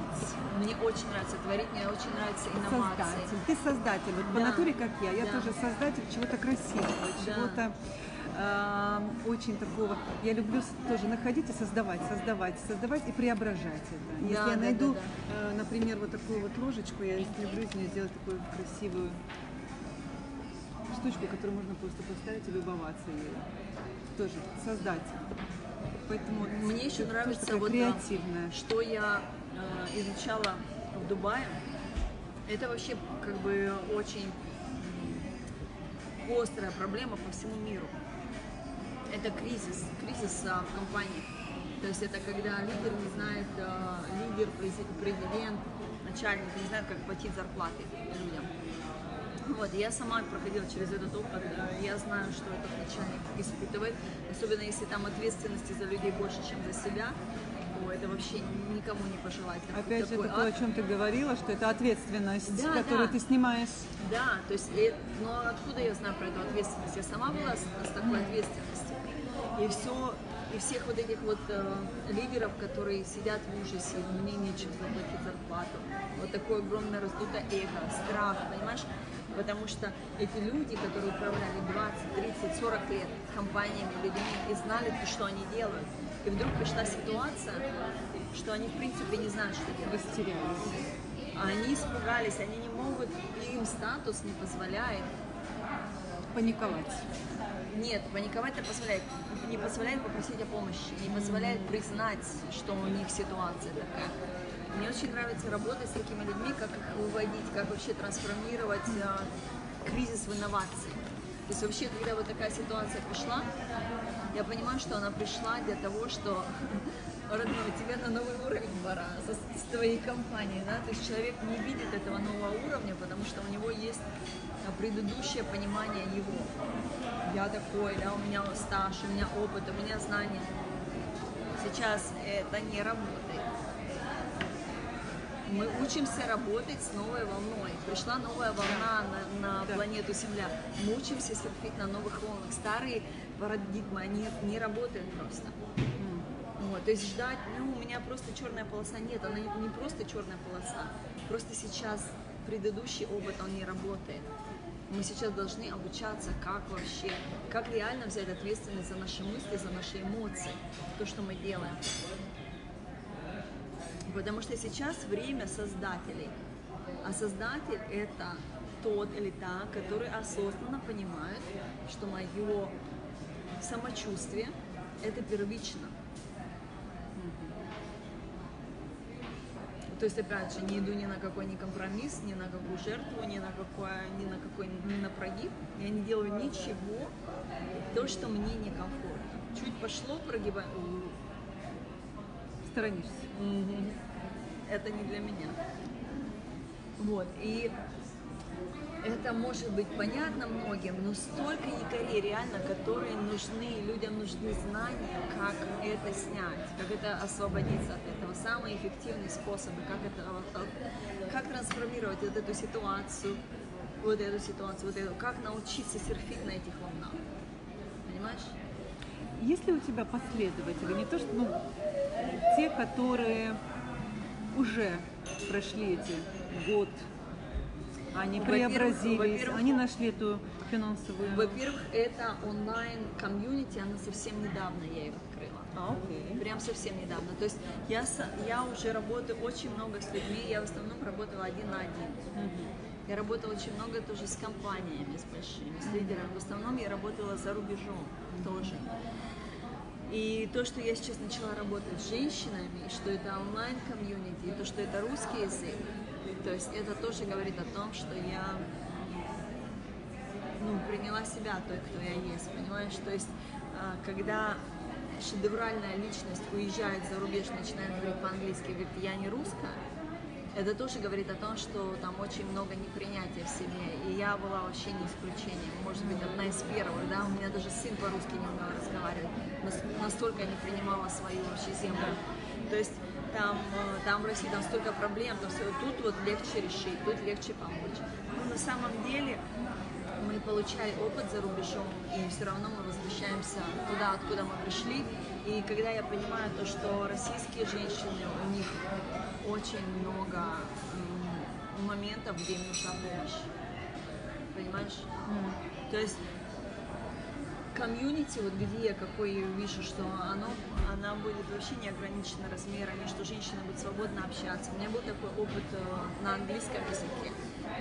Мне очень нравится творить, мне очень нравятся инновации. Создатель. Ты создатель. Вот по Да. натуре, как я. Я Да. тоже создатель чего-то красивого, Да. чего-то очень такого. Я люблю тоже находить и создавать, создавать, создавать и преображать это. Если Да, я да, найду, да, э, например, вот такую вот ложечку, я люблю из нее сделать такую красивую штучку, которую можно просто поставить и любоваться ею. Тоже создатель. Поэтому Мне еще нравится вот а, креативная. что я э, изучала в Дубае. Это вообще как бы очень острая проблема по всему миру. Это кризис, кризис а, в компании. То есть это когда лидер не знает, э, лидер, прези- президент, начальник не знает, как платить зарплаты людям. Вот, я сама проходила через этот опыт, я знаю, что этот начальник испытывает, особенно если там ответственности за людей больше, чем за себя, то это вообще никому не пожелать. Опять же, это то, о чем ты говорила, что это ответственность, Да, которую да. ты снимаешь. Да, то есть, но откуда я знаю про эту ответственность? Я сама была с, с такой ответственностью. И все, и всех вот этих вот э, лидеров, которые сидят в ужасе, мне нечем заплатить зарплату. Вот такое огромное раздутое эго, страх, понимаешь? Потому что эти люди, которые управляли 20, 30, 40 лет компаниями, людьми и знали, что они делают. И вдруг пришла ситуация, что они в принципе не знают, что делать. Растерялись. Они испугались, они не могут, и им статус не позволяет. Паниковать. Нет, паниковать не позволяет. Не позволяет попросить о помощи, не позволяет признать, что у них ситуация такая. Мне очень нравится работать с такими людьми, как их выводить, как вообще трансформировать а, кризис в инновации. То есть вообще, когда вот такая ситуация пришла, я понимаю, что она пришла для того, что родной, тебе на новый уровень пора со- с твоей компанией, да, то есть человек не видит этого нового уровня, потому что у него есть предыдущее понимание его. Я такой, да, у меня стаж, у меня опыт, у меня знания. Сейчас это не работает. Мы учимся работать с новой волной. Пришла новая волна на, на Да. планету Земля. Мы учимся серфить на новых волнах. Старые парадигмы, они не работают просто. Вот, то есть ждать, ну, у меня просто черная полоса. Нет, она не, не просто черная полоса. Просто сейчас предыдущий опыт, он не работает. Мы сейчас должны обучаться, как вообще, как реально взять ответственность за наши мысли, за наши эмоции, то, что мы делаем. Потому что сейчас время создателей. А создатель это тот или та, который осознанно понимает, что мое самочувствие это первично. То есть, опять же, не иду ни на какой ни компромисс, ни на какую жертву, ни на какой, ни на какой, ни на прогиб. Я не делаю ничего, то, что мне некомфортно. Чуть пошло, прогибаю. Сторонишься. Мгм. Это не для меня. Вот, и это может быть понятно многим, но столько якорей реально, которые нужны, людям нужны знания, как это снять, как это освободиться от этого. Самые эффективные способы, как это, как трансформировать вот эту ситуацию, вот эту ситуацию, вот эту, как научиться серфить на этих волнах. Понимаешь? Есть ли у тебя последователи, не то что, ну, те, которые уже прошли эти год, они преобразились, они нашли эту финансовую... Во-первых, это онлайн-комьюнити, она совсем недавно я ее открыла. А, окей. Прям совсем недавно. То есть я, я уже работаю очень много с людьми, я в основном работала один на один. Я работала очень много тоже с компаниями, с большими, с лидерами. В основном я работала за рубежом тоже. И то, что я сейчас начала работать с женщинами, и что это онлайн-комьюнити, и то, что это русский язык, то есть это тоже говорит о том, что я ну, приняла себя той, кто я есть, понимаешь? То есть, а, когда шедевральная личность уезжает за рубеж, начинает говорить по-английски, говорит, я не русская, это тоже говорит о том, что там очень много непринятия в семье. И я была вообще не исключением. Может быть, одна из первых, да, у меня даже сын по-русски не умел разговаривать. Нас- Настолько не принимала свою вообще землю. То есть там, э, там в России там столько проблем, всё, тут вот легче решить, тут легче помочь. Но на самом деле мы получали опыт за рубежом, и все равно мы возвращаемся туда, откуда мы пришли. И когда я понимаю то, что российские женщины, у них очень много моментов, где им нужна помощь. Понимаешь? То есть комьюнити, вот где я какой вижу, что оно, она будет вообще не ограничена размерами, что женщины будут свободно общаться. У меня был такой опыт э, на английском языке.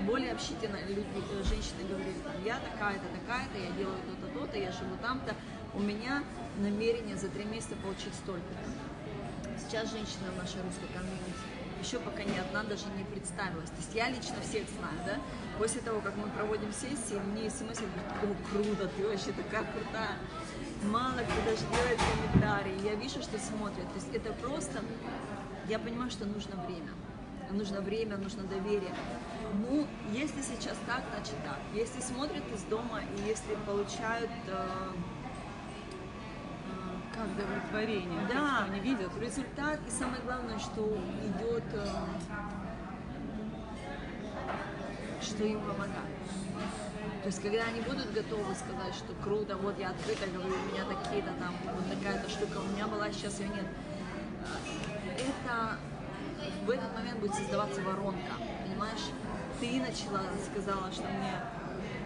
Более общительно люди, э, женщины говорили, там, я такая-то, такая-то, я делаю то-то, то-то, я живу там-то. У меня намерение за три месяца получить столько-то. Сейчас женщина в нашей русской комьюнити еще пока ни одна даже не представилась. То есть я лично всех знаю, да? После того, как мы проводим сессии, мне смс говорит, о, круто, ты вообще такая крутая. Мало кто даже делает комментарии. Я вижу, что смотрят. То есть это просто, я понимаю, что нужно время. Нужно время, нужно доверие. Ну, если сейчас так, значит так. Если смотрят из дома и если получают э, э, как Удовлетворение, то, да, что они видят. результат и самое главное, что идет, э, что им помогает. То есть, когда они будут готовы сказать, что круто, вот я открыто говорю, у меня такие-то там, вот такая-то штука у меня была, сейчас ее нет. Это в этот момент будет создаваться воронка, понимаешь? Ты начала, сказала, что мне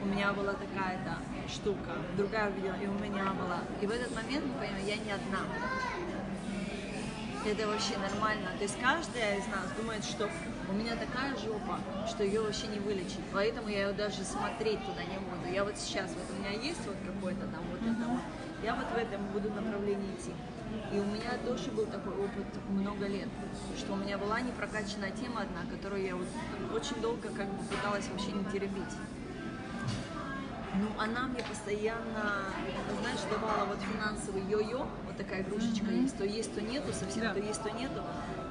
у меня была такая-то штука, другая увидела, и у меня была. И в этот момент мы понимаем, я не одна. Это вообще нормально. То есть каждая из нас думает, что у меня такая жопа, что ее вообще не вылечить. Поэтому я ее даже смотреть туда не буду. Я вот сейчас, вот у меня есть вот какой-то там вот это вот. Я вот в этом буду направлении идти. И у меня тоже был такой опыт много лет, что у меня была непрокачанная тема одна, которую я вот очень долго как бы пыталась вообще не теребить. Ну, она мне постоянно, знаешь, давала вот финансовый йо-йо, вот такая игрушечка есть, то есть, то нету, совсем Да. то есть, то нету.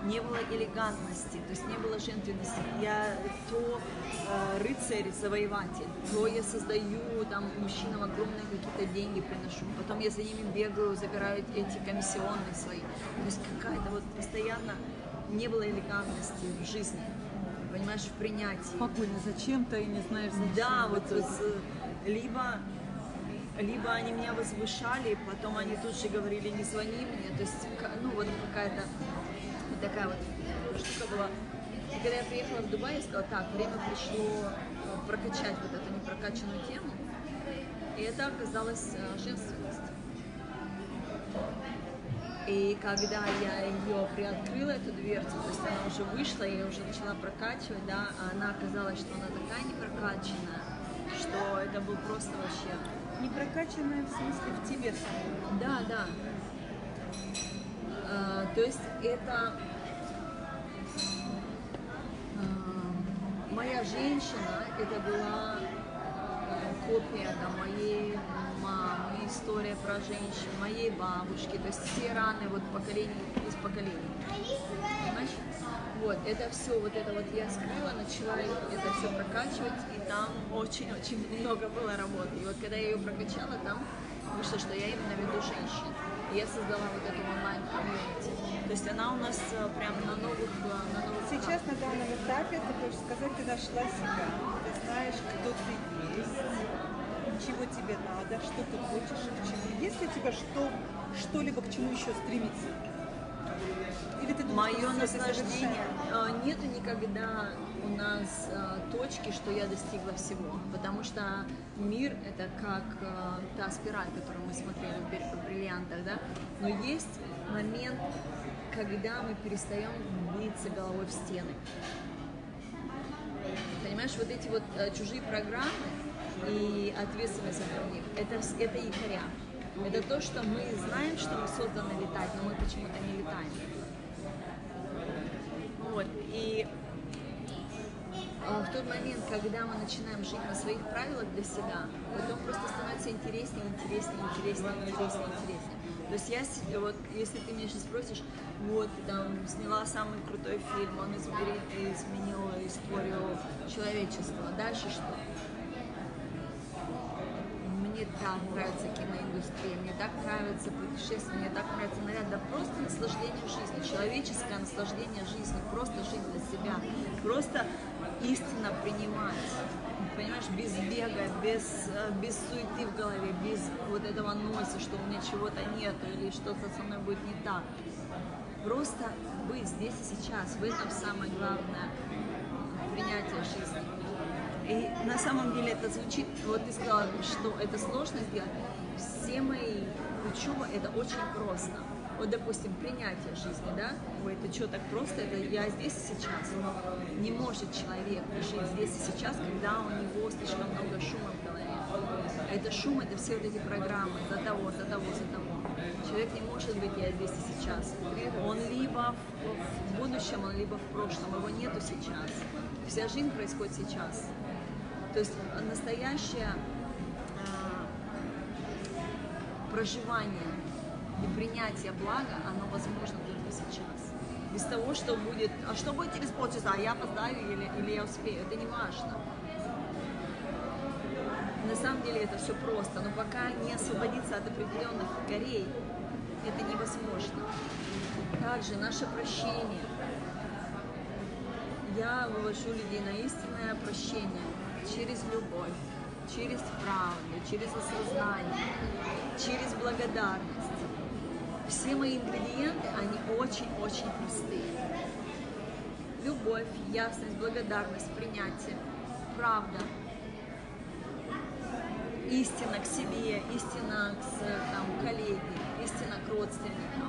Не было элегантности, то есть не было жертвенности. Я то э, рыцарь, завоеватель, то я создаю там мужчинам огромные какие-то деньги приношу, потом я за ними бегаю, забираю эти комиссионные свои. То есть какая-то вот постоянно не было элегантности в жизни, понимаешь, в принятии. Погоня зачем-то и не знаешь зачем. Да, вот итоге. с- либо, либо они меня возвышали, потом они тут же говорили, не звони мне. То есть, ну, вот какая-то вот такая вот штука была. И когда я приехала в Дубай, я сказала, так, время пришло э, прокачать вот эту непрокачанную тему. И это оказалась э, женственность. И когда я ее приоткрыла, эту дверцу, то есть она уже вышла, я уже начала прокачивать, да, а она оказалась, что она такая непрокачанная, что это был просто вообще... Не прокачанная в смысле в тебе самой. Да, да. А, то есть это а, моя женщина, это была э, копия там, моей мамы, история про женщин, моей бабушки, то есть все раны вот поколений из поколений. Понимаешь? Вот, это все, вот это вот я скрыла, начала это все прокачивать, и там очень-очень много было работы. И вот когда я ее прокачала, там вышло, что я именно веду женщин. И я создала вот эту онлайн-комьюнити. То есть она у нас э, прям на новых, э, на новых Сейчас на данном этапе ты хочешь сказать, ты нашла себя, ты знаешь, кто ты есть, чего тебе надо, что ты хочешь и к чему. Есть ли у тебя что, что-либо к чему еще стремиться? Мое наслаждение. э, Нету никогда у нас э, точки, что я достигла всего. Потому что мир это как э, та спираль, которую мы смотрели в «Бри- в бриллиантах, да. Но есть момент, когда мы перестаем биться головой в стены. Понимаешь, вот эти вот чужие программы и ответственность за них, это, это якоря. Это то, что мы знаем, что мы созданы летать, но мы почему-то не летаем. И а, в тот момент, когда мы начинаем жить на своих правилах для себя, потом просто становится интереснее, интереснее, интереснее, интереснее, интереснее. То есть я, вот, если ты меня сейчас спросишь, вот, там сняла самый крутой фильм, он изменил историю человечества, дальше что? Мне так нравится киноиндустрия, мне так нравится путешествие, мне так нравится наряд, да просто наслаждение жизнью, человеческое наслаждение жизнью, просто жить для себя, просто истинно принимать, понимаешь, без бега, без, э, без суеты в голове, без вот этого носа, что у меня чего-то нет или что-то со мной будет не так. Просто быть здесь и сейчас, в этом самое главное принятие жизни. И на самом деле это звучит, вот ты сказала, что это сложно сделать. Все мои учебы это очень просто. Вот, допустим, принятие жизни, да? Ой, это что, так просто? Это я здесь и сейчас. Не может человек жить здесь и сейчас, когда у него слишком много шума в голове. Это шум, это все вот эти программы за того, за того, за того. Человек не может быть я здесь и сейчас. Он либо в будущем, он либо в прошлом. Его нету сейчас. Вся жизнь происходит сейчас. То есть настоящее а, проживание и принятие блага, оно возможно только сейчас. Без того, что будет, а что будет через полчаса, а я опоздаю или, или я успею, это не важно. На самом деле это все просто, но пока не освободиться от определенных корей, это невозможно. Также наше прощение. Я вывожу людей на истинное прощение через любовь, через правду, через осознание, через благодарность. Все мои ингредиенты, они очень-очень простые. Любовь, ясность, благодарность, принятие, правда, истина к себе, истина к там, коллеге, истина к родственникам.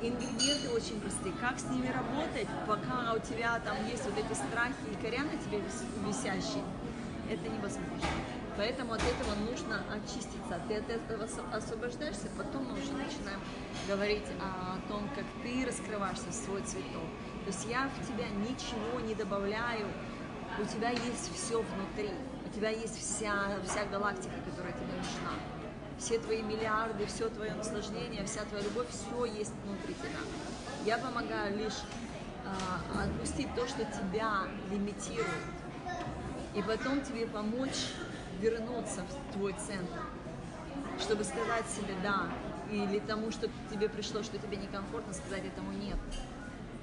Ингредиенты очень простые. Как с ними работать, пока у тебя там есть вот эти страхи и коря на тебе вис- висящие, это невозможно. Поэтому от этого нужно очиститься. Ты от этого освобождаешься, потом мы уже начинаем говорить о том, как ты раскрываешься свой цветок. То есть я в тебя ничего не добавляю, у тебя есть все внутри, у тебя есть вся, вся галактика, которая тебе нужна. Все твои миллиарды, все твое наслаждение, вся твоя любовь, все есть внутри тебя. Я помогаю лишь а, отпустить то, что тебя лимитирует, и потом тебе помочь вернуться в твой центр, чтобы сказать себе «да», или тому, что тебе пришло, что тебе некомфортно, сказать этому «нет».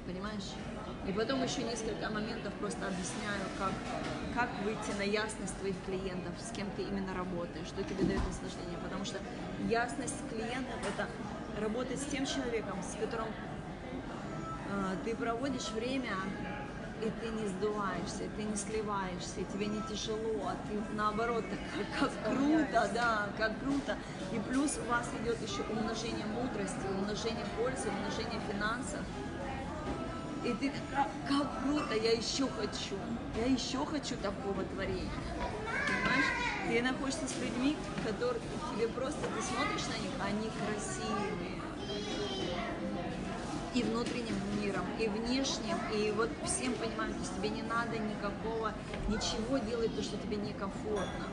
Понимаешь? И потом еще несколько моментов просто объясняю, как, как выйти на ясность твоих клиентов, с кем ты именно работаешь, что тебе дает наслаждение. Потому что ясность клиентов – это работать с тем человеком, с которым э, ты проводишь время и ты не сдуваешься, и ты не сливаешься, и тебе не тяжело, а ты наоборот, как, как круто, да, как круто. И плюс у вас идет еще умножение мудрости, умножение пользы, умножение финансов. И ты как, круто, я еще хочу, я еще хочу такого творения. Понимаешь? Ты находишься с людьми, которые тебе просто, ты смотришь на них, они красивые. И внутренним миром, и внешним, и вот всем понимаем, то тебе не надо никакого, ничего делать, то, что тебе некомфортно.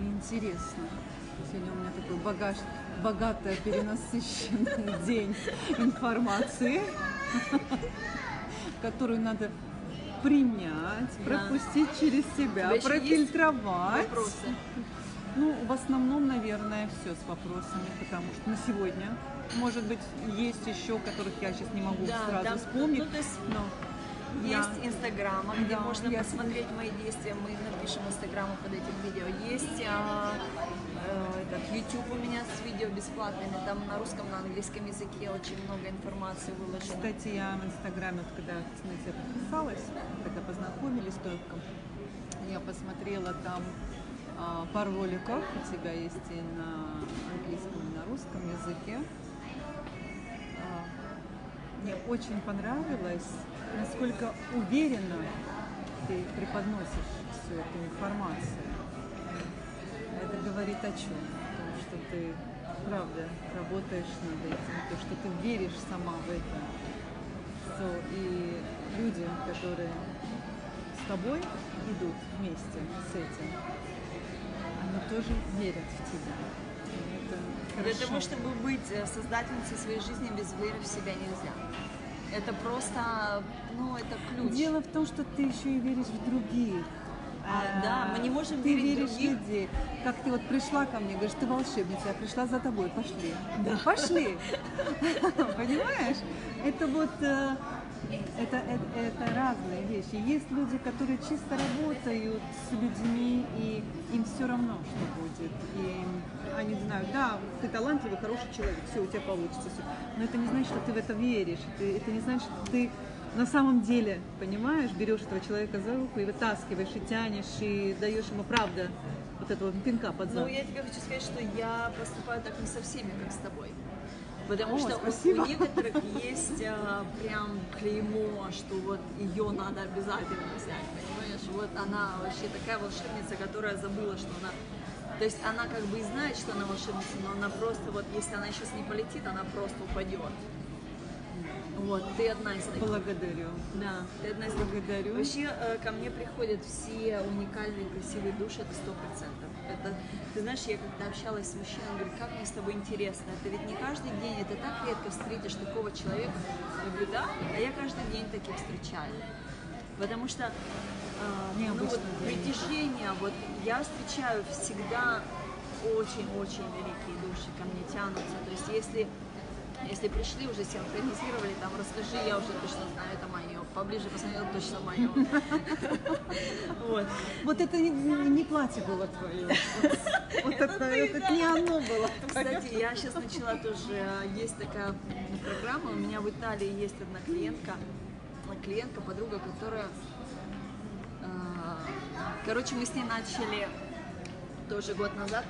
Интересно. Сегодня у меня такой багаж, богато перенасыщенный день информации, которую надо принять, Да. пропустить через себя, профильтровать. Ну, в основном, наверное, все с вопросами, потому что на сегодня, может быть, есть еще, которых я сейчас не могу Да, сразу там, вспомнить. ну, то есть но Есть я- Инстаграма, где Да, можно я- посмотреть мои действия. Мы напишем Инстаграму под этим видео. Есть а, этот YouTube у меня с видео бесплатными. Там на русском, на английском языке очень много информации выложено. Кстати, я в Инстаграме, вот когда на тебя подписалась, когда познакомились только, я посмотрела там а, пару роликов у тебя есть и на английском, и на русском языке. А, Мне очень понравилось, насколько уверенно ты преподносишь всю эту информацию. Это говорит о чем? О том, что ты правда работаешь над этим, то, что ты веришь сама в это. So, и люди, которые с тобой идут вместе с этим, они тоже верят в тебя. Это Для того, чтобы быть э, создательницей своей жизни без веры в себя нельзя. Это просто, ну, это ключ. Дело в том, что ты еще и веришь в других. А, да, мы не можем ты верить веришь других. людей. Как ты вот пришла ко мне, говоришь, ты волшебница, я пришла за тобой, пошли. Да. Пошли. Понимаешь? Это вот э, это, это, это разные вещи. Есть люди, которые чисто работают с людьми, и им все равно, что будет. И они знают, да, ты талантливый, хороший человек, все, у тебя получится. всё. Но это не значит, что ты в это веришь. Это, это не значит, что ты на самом деле, понимаешь, берешь этого человека за руку и вытаскиваешь, и тянешь, и даешь ему, правда, вот этого пинка под Ну, зад. я тебе хочу сказать, что я поступаю так не со всеми, как с тобой. Потому О, что у- спасибо. у некоторых есть а, прям клеймо, что вот ее надо обязательно взять, понимаешь? Вот она вообще такая волшебница, которая забыла, что она... То есть она как бы и знает, что она волшебница, но она просто вот, если она сейчас не полетит, она просто упадет. Вот, ты одна из таких. Благодарю. Да, ты одна из таких. Благодарю. Вообще э, ко мне приходят все уникальные, красивые души, это сто процентов. Это, ты знаешь, я когда общалась с мужчиной, он говорит, как мне с тобой интересно. Это ведь не каждый день, это так редко встретишь такого человека. Я говорю, да, а я каждый день таких встречаю. Потому что э, ну, вот, притяжение, вот я встречаю всегда очень-очень великие души ко мне тянутся. То есть если если пришли, уже синхронизировали, там, расскажи, я уже точно знаю, это мое. Поближе посмотрел, точно мое. Вот. Вот это не, платье было твое. Вот это, не оно было. Кстати, я сейчас начала тоже, э, есть такая программа, у меня в Италии есть одна клиентка, э, клиентка, подруга, которая, э, короче, мы с ней начали тоже год назад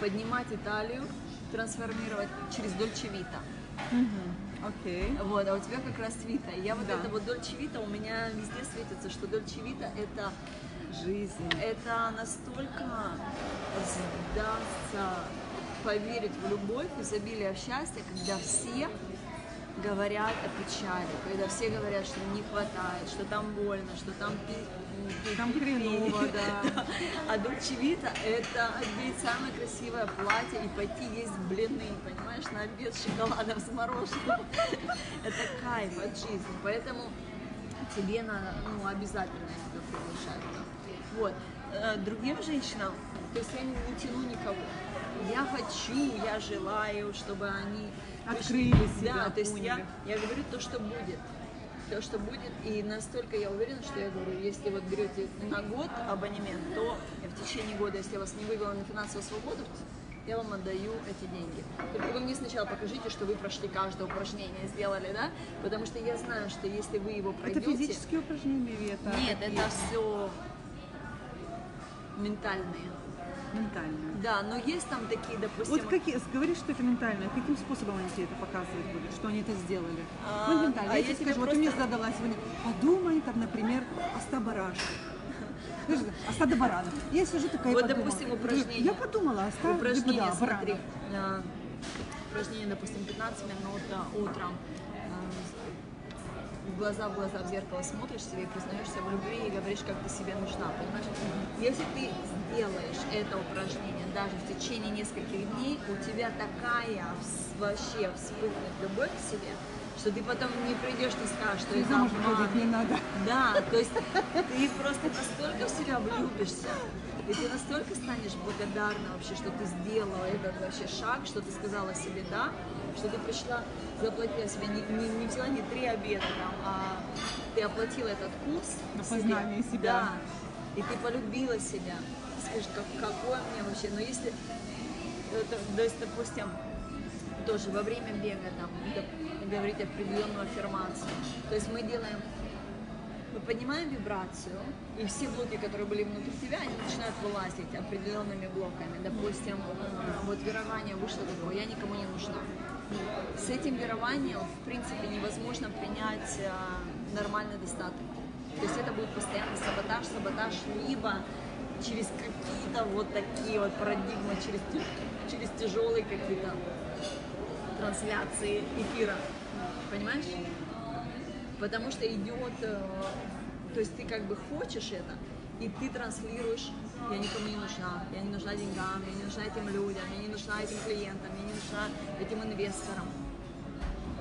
поднимать Италию, трансформировать через Дольче Вита. Окей. Вот, а у тебя как раз Вита. Я вот Да. это вот Дольче Вита, у меня везде светится, что Дольче Вита это, Жизнь. это настолько сдаться, поверить в любовь, изобилие в счастье, когда все говорят о печали, когда все говорят, что не хватает, что там больно, что там Там хреново, да. А Дольче Вита это одеть самое красивое платье и пойти есть блины, понимаешь, на обед с шоколадом, с мороженым. Это кайф от жизни, поэтому тебе надо, ну, обязательно приглашать. да. Вот. Э, Другим женщинам, то есть я не, не тяну никого. Я хочу, я желаю, чтобы они Открыли себя, Да, то есть я, я говорю то, что будет. То, что будет, и настолько я уверена, что я говорю, если вот берете на год абонемент, то в течение года, если я вас не вывела на финансовую свободу, я вам отдаю эти деньги. Только вы мне сначала покажите, что вы прошли каждое упражнение, сделали, да? Потому что я знаю, что если вы его Это пройдете... физические упражнения или это Нет, это все ментальные. ментальные? Да, но есть там такие, допустим... Вот какие, говоришь, что это ментальное, каким способом они тебе это показывать будут, что они это сделали? А, ну, ментально. а я тебе если скажу, вы вот ты мне просто- задала сегодня, подумай, там, например, о 100 барашках. О стадо баранов. Я сижу такая Вот, подумала. допустим, упражнение. Я подумала о 100 упражнение, да, смотри, баранов. а, упражнение, допустим, 15 минут а, утром, а, в глаза в глаза в зеркало смотришь себе и признаешься в любви и говоришь, как ты себе нужна, понимаешь? Если ты сделаешь это упражнение даже в течение нескольких дней, у тебя такая вообще вспыхнет любовь к себе, что ты потом не придешь, не скажешь, что И это замуж обман. выходить не надо. Да, то есть ты просто настолько в себя влюбишься, и ты настолько станешь благодарна вообще, что ты сделала этот вообще шаг, что ты сказала себе да, что ты пришла, заплатила себе, не, не, не взяла не три обеда там, а ты оплатила этот курс. На себе. познание себя. Да, и ты полюбила себя. Скажешь, как, какое мне вообще, но если, это, то есть, допустим, тоже во время бега там говорить определенную аффирмацию. То есть мы делаем, мы поднимаем вибрацию, и все блоки, которые были внутри тебя, они начинают вылазить определенными блоками. Допустим, э, вот верование вышло такое, я никому не нужна. С этим верованием, в принципе, невозможно принять э, нормальный достаток. То есть это будет постоянно саботаж, саботаж, либо через какие-то вот такие вот парадигмы, через, через тяжелые какие-то трансляции эфира. Понимаешь? Потому что идет, э, то есть ты как бы хочешь это, и ты транслируешь, я никому не нужна, я не нужна деньгам, я не нужна этим людям, я не нужна этим клиентам, я не нужна этим инвесторам.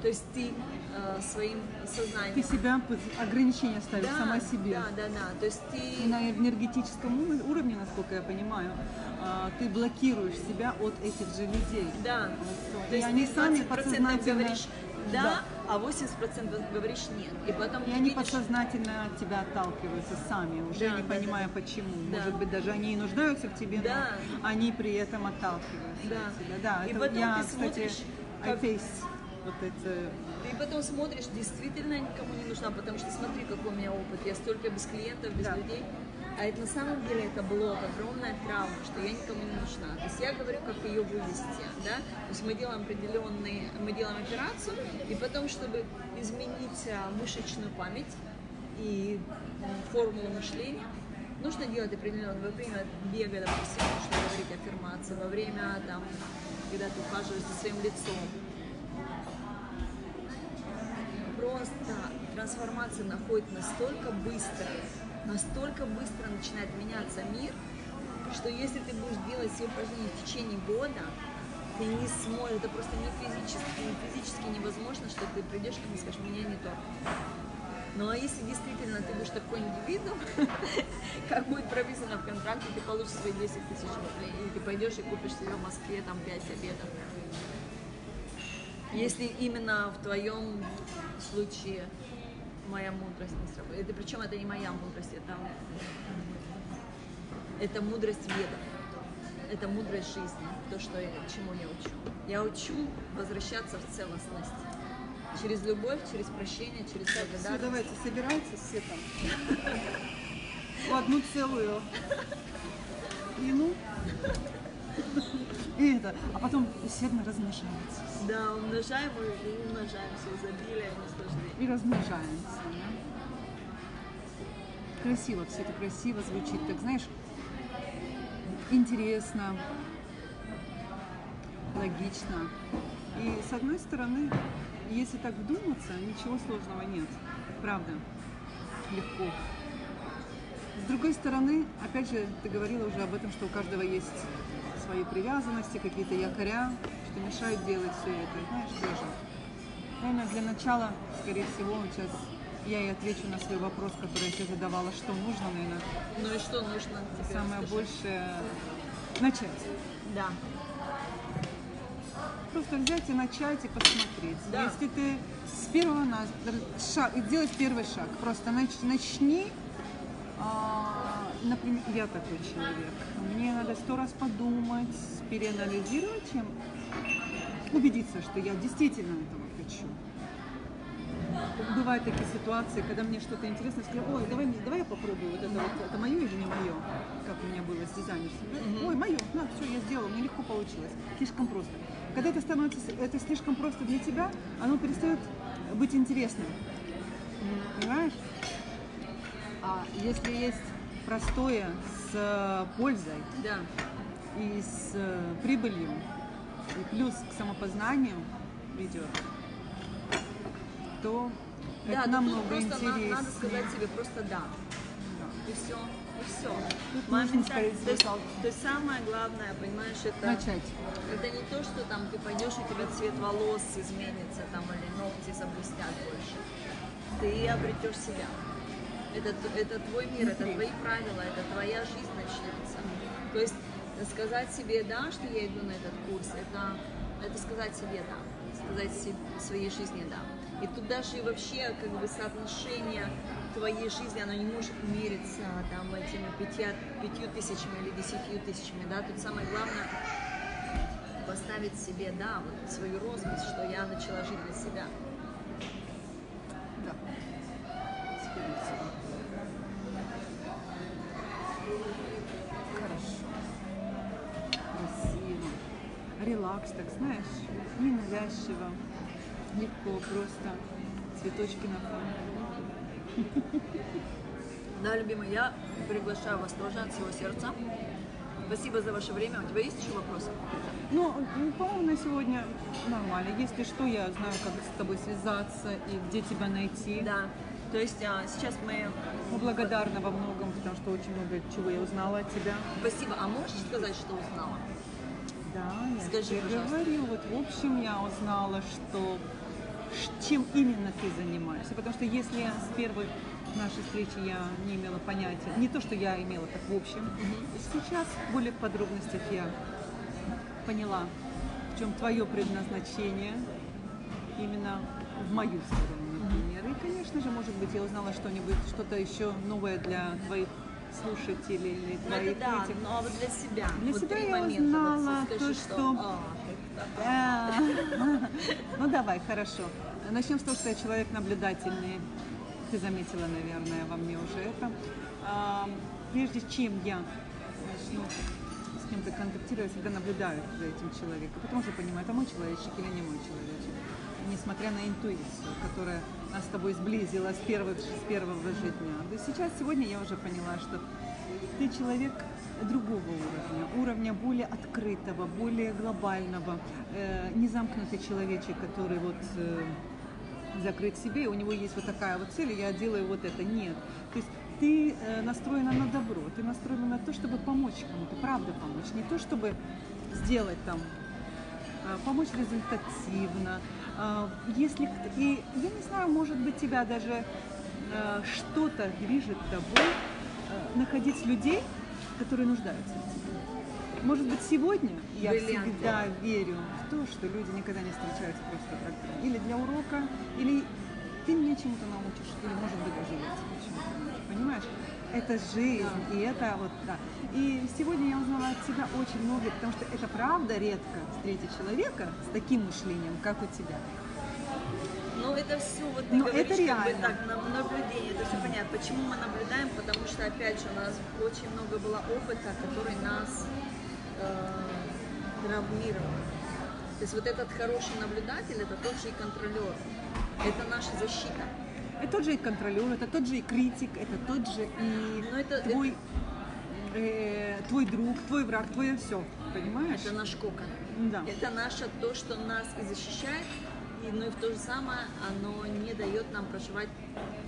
То есть ты э, своим сознанием... Ты себя под ограничения ставишь да, сама себе. Да, да, да. То есть ты... на энергетическом ур- уровне, насколько я понимаю, а, ты блокируешь себя от этих же людей. Да. Вот. То И есть они сами 20% подсознательно- говоришь да, Да. А 80% говоришь нет. И потом И они видишь- подсознательно от тебя отталкиваются сами, уже Да, не да, понимая да. почему. Да. Может быть, даже они и нуждаются в тебе, Да. но они при этом отталкиваются Да. от тебя. Да, И это потом я, ты кстати, смотришь, как- вот это. Ты потом смотришь, действительно никому не нужна, потому что смотри, какой у меня опыт. Я столько без клиентов, без Да. людей. А это на самом деле это блок, огромная травма, что я никому не нужна. То есть я говорю, как ее вывести, да. То есть мы делаем определенные, мы делаем операцию, и потом, чтобы изменить а, мышечную память и формулу мышления, нужно делать определенно во время бега, допустим, нужно говорить аффирмации, во время там, когда ты ухаживаешь за своим лицом, просто трансформация находит настолько быстро, настолько быстро начинает меняться мир, что если ты будешь делать все упражнения в течение года, ты не сможешь, это просто не физически, не физически невозможно, что ты придешь ко мне и скажешь, меня не то. Ну а если действительно ты будешь такой индивидуум, как будет прописано в контракте, ты получишь свои 10 тысяч рублей, и ты пойдешь и купишь себе в Москве там 5 обедов. Если именно в твоем случае моя мудрость не сработает. Это, причем это не моя мудрость, это, это мудрость ведов. Это мудрость жизни, то, что я, чему я учу. Я учу возвращаться в целостность. Через любовь, через прощение, через Все, благодарность. давайте, собирайтесь все там. В одну целую длину. И это, а потом усердно размножаемся. Да, умножаем и и умножаем все изобилие, наслаждение. И размножаемся. да. Красиво, все это красиво звучит. Так знаешь, интересно, логично. И с одной стороны, если так вдуматься, ничего сложного нет. Правда. Легко. С другой стороны, опять же, ты говорила уже об этом, что у каждого есть свои привязанности, какие-то якоря, что мешают делать все это. Знаешь, тоже. Наверное, для начала, скорее всего, сейчас я и отвечу на свой вопрос, который я тебе задавала, что нужно, наверное, Ну и что нужно самое расскажи. большее начать. Да. Просто взять и начать и посмотреть. Да. Если ты с первого на шаг, и сделать первый шаг, просто нач- начни а, например, я такой человек. Мне надо сто раз подумать, переанализировать, чем убедиться, что я действительно этого хочу. Бывают такие ситуации, когда мне что-то интересно, я скажу, ой, давай, давай я попробую вот это вот, это мое или не мое, как у меня было с дизайнерством. Ой, мое, на, все, я сделала, мне легко получилось, слишком просто. Когда это становится, это слишком просто для тебя, оно перестает быть интересным. Понимаешь? А если есть простое с э, пользой Да. и с э, прибылью, и плюс к самопознанию ведет, то Да, это ну намного интереснее. надо сказать себе просто да. И все. И все. Скорее то, есть, то есть самое главное, понимаешь, это, Начать. это не то, что там ты пойдешь, у тебя цвет волос изменится там или ногти заблестят больше. Ты обретешь себя. Это, это твой мир, это твои правила, это твоя жизнь начнется. То есть сказать себе да, что я иду на этот курс, это, это сказать себе да, сказать се- своей жизни да. И тут даже вообще как бы соотношение твоей жизни, оно не может мериться там этими пятья, пятью тысячами или десятью тысячами, да, тут самое главное поставить себе, да, вот свою роспись, что я начала жить для себя. Да. Скорее Релакс, так знаешь, ненавязчиво, легко, просто цветочки на фоне. Да, любимый, я приглашаю вас тоже от всего сердца. Спасибо за ваше время. У тебя есть еще вопросы? Ну, м, по-моему, на сегодня нормально. Если что, я знаю, как с тобой связаться и где тебя найти. Да. То есть а, сейчас мы... Ну, благодарна во многом, потому что очень много чего я узнала от тебя. Спасибо. А можешь сказать, что узнала? Да, я Скажи, тебе пожалуйста. говорю. Вот в общем я узнала, что чем именно ты занимаешься. Потому что если с первой нашей встречи я не имела понятия, не то, что я имела так в общем, сейчас более в подробностях я поняла, в чем твое предназначение именно в мою сторону, например. И, конечно же, может быть, я узнала что-нибудь, что-то еще новое для твоих слушателей или Ну, твоих да, этих. ну а вот для себя. Для вот себя я узнала вот скажи, то, что- А, А, Ну давай, хорошо. Начнем с того, что я человек наблюдательный. Ты заметила, наверное, во мне уже это. А, Прежде чем я начну с кем-то контактировать, всегда наблюдаю за этим человеком, потому что понимаю, это мой человечек или не мой человечек. Несмотря на интуицию, которая нас с тобой сблизила с первого, с первого же дня. Да сейчас, сегодня я уже поняла, что ты человек другого уровня, уровня более открытого, более глобального, э, не замкнутый человечек, который вот э, закрыт себе, у него есть вот такая вот цель, и я делаю вот это. Нет. То есть ты э, настроена на добро, ты настроена на то, чтобы помочь кому-то, правда помочь, не то, чтобы сделать там а, помочь результативно. А, Если и я не знаю, может быть, тебя даже а, что-то движет тобой а, находить людей, которые нуждаются в тебе. Может быть, сегодня я Бриллианты. всегда верю в то, что люди никогда не встречаются просто так. Или для урока, или ты меня чему-то научишь, или, может быть, даже я тебе чему-то научу. Понимаешь? Это жизнь, и это вот, да. И сегодня я узнала от тебя очень много, потому что это правда редко встретить человека с таким мышлением, как у тебя. Ну, это все, вот ты Но говоришь, это как бы реально. так, на- наблюдение, это все понятно. Почему мы наблюдаем? Потому что, опять же, у нас очень много было опыта, который нас э, травмировал. То есть вот этот хороший наблюдатель, это тот же и контролер. Это наша защита. Это тот же и контролер, это тот же и критик, это тот же и Но это- твой, э, твой друг, твой враг, твое все. Понимаешь? Это наш кокон. Да. Это наше то, что нас и защищает, и, но и в то же самое оно не дает нам проживать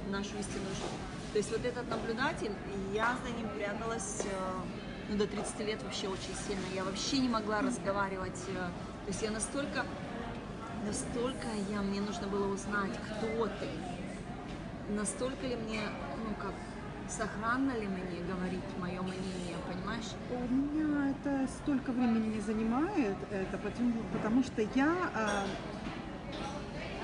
нашу истинную жизнь. То есть вот этот наблюдатель, я за ним пряталась э, ну, до 30 лет вообще очень сильно. Я вообще не могла разговаривать. э, То есть я настолько, настолько я, мне нужно было узнать, кто ты. Настолько ли мне, ну как, сохранно ли мне говорить мое мнение, понимаешь? У меня это столько времени не занимает, это потому, потому что я, а,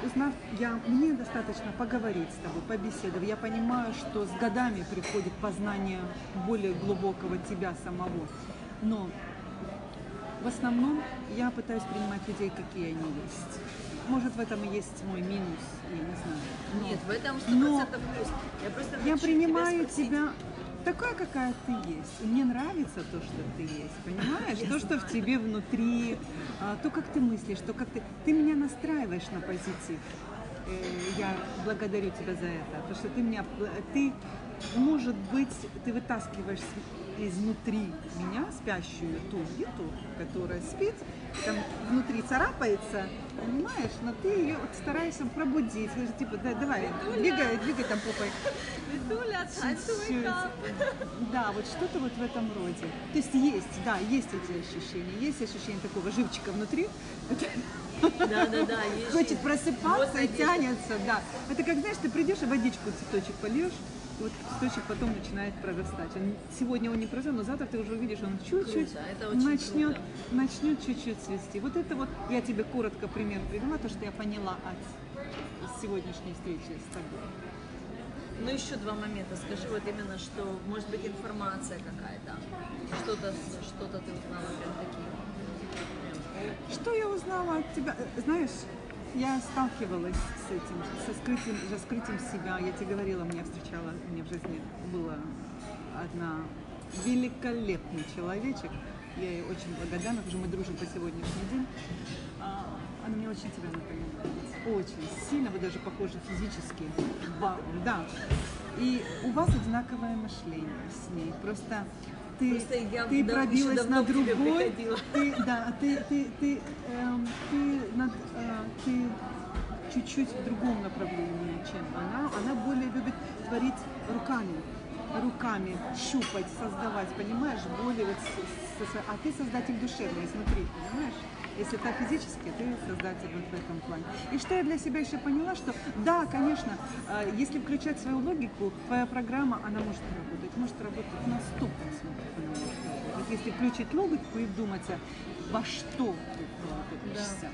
узнав, я, мне достаточно поговорить с тобой, побеседовать. Я понимаю, что с годами приходит познание более глубокого тебя самого. Но в основном я пытаюсь принимать людей, какие они есть. Может, в этом и есть мой минус, я не знаю. Но Нет, в этом Но 100% плюс. Я просто я принимаю спросить. тебя такая, какая ты есть. И мне нравится то, что ты есть, понимаешь? Я то, что в тебе внутри, а, то, как ты мыслишь, то, как ты... Ты меня настраиваешь на позитив. Э, Я благодарю тебя за это. Потому что ты меня... Ты, может быть, ты вытаскиваешь изнутри меня, спящую, ту гиту, которая спит, там внутри царапается, понимаешь? Но ты ее вот стараешься пробудить. Говоришь, Типа, да, давай, двигай, двигай там попой. Витуля, up. Да, вот что-то вот в этом роде. То есть есть, да, есть эти ощущения. Есть ощущение такого живчика внутри, Да, да, да. есть хочет просыпаться Вот и тянется, да. Это как, знаешь, ты придешь и водичку цветочек польешь, вот цветочек потом начинает прорастать. Он, сегодня он не прорастет, но завтра ты уже увидишь, он чуть-чуть начнет, круто. начнет чуть-чуть цвести. Вот это вот, я тебе коротко пример привела, то, что я поняла от сегодняшней встречи с тобой. Ну, еще два момента. Скажи вот именно, что, может быть, информация какая-то. Что-то, что-то ты узнала прям такие. Что я узнала от тебя? Знаешь, я сталкивалась с этим, со скрытием, раскрытием себя. Я тебе говорила, меня встречала, у меня в жизни была одна великолепный человечек. Я ей очень благодарна, потому что мы дружим по сегодняшний день. А, Она мне очень тебя напоминает. Очень сильно, вы даже похожи физически. Вау, да. И у вас одинаковое мышление с ней. Просто ты, Просто я ты да- пробилась на другой. Ты, да, ты, ты, ты, эм, ты, над, э, ты чуть-чуть в другом направлении, чем она. Она более любит творить руками, руками, щупать, создавать, понимаешь? Более вот, с- с- а ты создатель душевный, смотри, понимаешь? Если так физически, ты создатель вот в этом плане. И что я для себя еще поняла, что да, конечно, э, если включать свою логику, твоя программа, она может работать, может работать на 100% она может работать. Если включить логику и вдуматься, во что ты вкладываешься,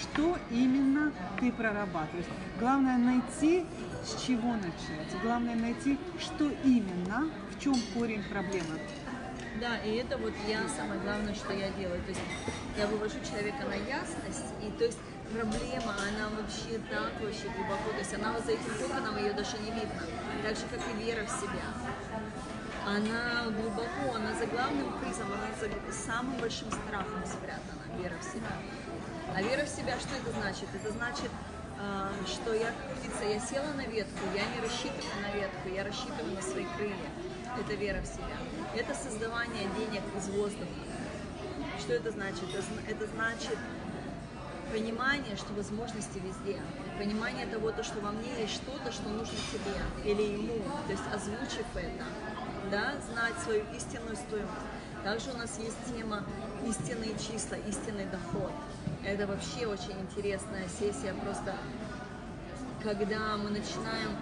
что именно ты прорабатываешь. Главное найти, с чего начать. Главное найти, что именно, в чем корень проблемы. Да, и это вот я самое главное, что я делаю. То есть я вывожу человека на ясность, и то есть проблема, она вообще так вообще глубоко, то есть она вот за этим коконом, ее даже не видно. Так же, как и вера в себя. Она глубоко, она за главным призом, она за самым большим страхом спрятана, вера в себя. А вера в себя, что это значит? Это значит, что я, птица, я села на ветку, я не рассчитываю на ветку, я рассчитываю на свои крылья. Это вера в себя. Это создавание денег из воздуха. Что это значит? Это, это значит понимание, что возможности везде. Понимание того, то, что во мне есть что-то, что нужно тебе или ему. То есть озвучив это, да, знать свою истинную стоимость. Также у нас есть тема истинные числа, истинный доход. Это вообще очень интересная сессия, просто когда мы начинаем,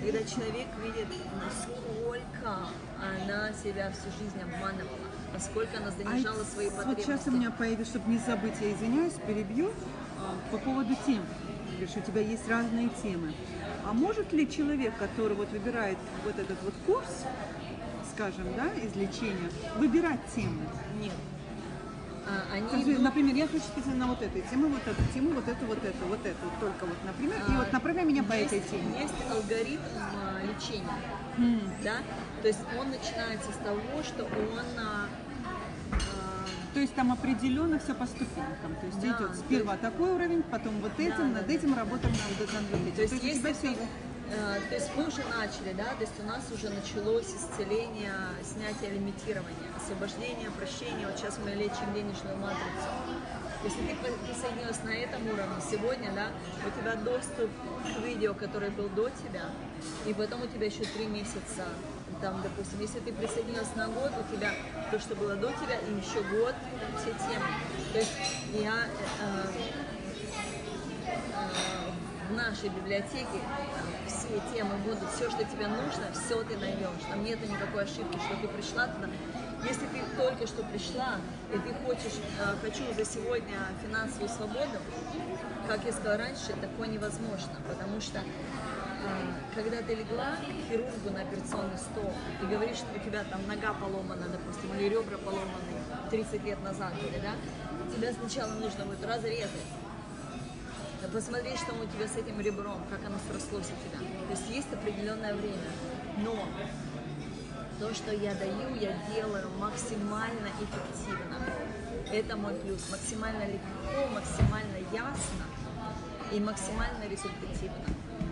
когда человек видит, насколько она себя всю жизнь обманывала, насколько она занижала свои вот потребности. сейчас у меня появилось, чтобы не забыть, я извиняюсь, перебью, а, по поводу тем. Говоришь, у тебя есть разные темы. А может ли человек, который вот выбирает вот этот вот курс, скажем, да, излечения, выбирать темы? Нет. А, они например, я хочу специально на вот этой теме, вот эту тему, вот эту, вот эту, вот эту, только вот, например, и А, вот направляй меня по есть, этой теме. Есть алгоритм а, лечения, М. да, то есть он начинается с того, что он То есть там определенно все по ступенькам. То есть Да, идет то сперва такой уровень, потом вот этим, да, над да. этим работаем над, над вот этим. То есть, у тебя если ты, э, то есть мы уже начали, да, то есть у нас уже началось исцеление, снятие лимитирования, освобождение, прощение. Вот сейчас мы лечим денежную матрицу. Если ты при- присоединилась на этом уровне сегодня, да, у тебя доступ к видео, которое был до тебя, и потом у тебя еще три месяца, там, допустим, если ты присоединилась на год, у тебя то, что было до тебя, и еще год, все темы. То есть я э, э, в нашей библиотеке все темы будут, все, что тебе нужно, все ты найдешь. Там нет никакой ошибки, что ты пришла туда. Если ты только что пришла, и ты хочешь, э, хочу за сегодня финансовую свободу, как я сказала раньше, такое невозможно, потому что э, когда ты легла к хирургу на операционный стол и говоришь, что у тебя там нога поломана, допустим, или ребра поломаны 30 лет назад, или, да, тебя сначала нужно будет разрезать, да посмотреть, что у тебя с этим ребром, как оно срослось у тебя. То есть есть определенное время. Но то, что я даю, я делаю максимально эффективно. Это мой плюс. Максимально легко, максимально ясно и максимально результативно.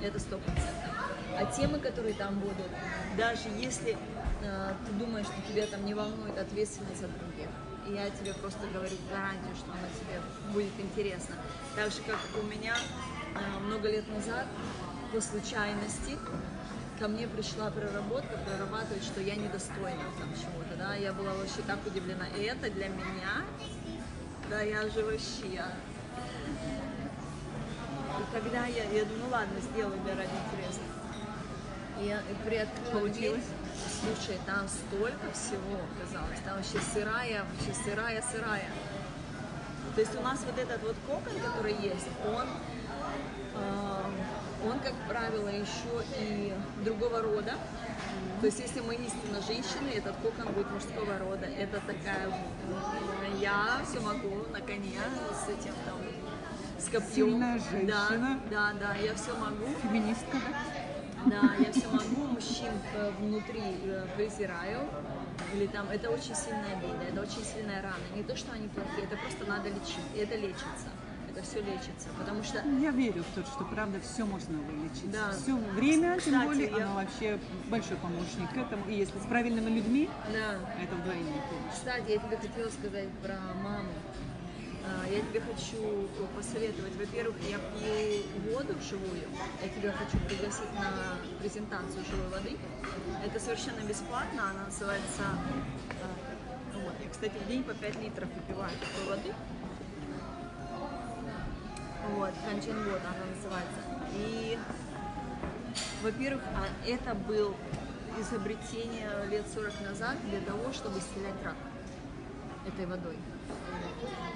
Это сто процентов. А темы, которые там будут, даже если э, ты думаешь, что тебя там не волнует ответственность от других, я тебе просто говорю гарантию, что она тебе будет интересна. Так же, как у меня э, много лет назад, по случайности, ко мне пришла проработка, прорабатывать, что я недостойна там чего-то, да, я была вообще так удивлена. И это для меня, да, я же вообще, и когда я, я думаю, ну ладно, сделаю для ради интереса. И я приоткрыла Получилось? Слушай, там столько всего оказалось. Там вообще сырая, вообще сырая, сырая. То есть у нас вот этот вот кокон, который есть, он, э, он, как правило, еще и другого рода. То есть если мы истинно женщины, этот кокон будет мужского рода. Это такая, я все могу на коне с этим там, с копьем. Сильная женщина. Да, да, да, я все могу. Феминистка, да? Да, я все могу, мужчин э, внутри э, презираю. Или там, это очень сильная обида, это очень сильная рана. Не то, что они плохие, это просто надо лечить. И это лечится. Это все лечится. Потому что Я верю в то, что правда все можно вылечить. Да. Все время, тем Кстати, более, я- оно вообще большой помощник к этому. И если с правильными людьми, да, это вдвойне помощь. Кстати, я тебе хотела сказать про маму. А, Я тебе хочу посоветовать. Во-первых, я пью воду живую. Я тебя хочу пригласить на презентацию живой воды. Это совершенно бесплатно. Она называется... а, Вот. Я, кстати, в день по 5 литров выпиваю такой воды. Вот, Канчин вот она называется. И, во-первых, а, это был изобретение лет 40 назад для того, чтобы исцелять рак этой водой.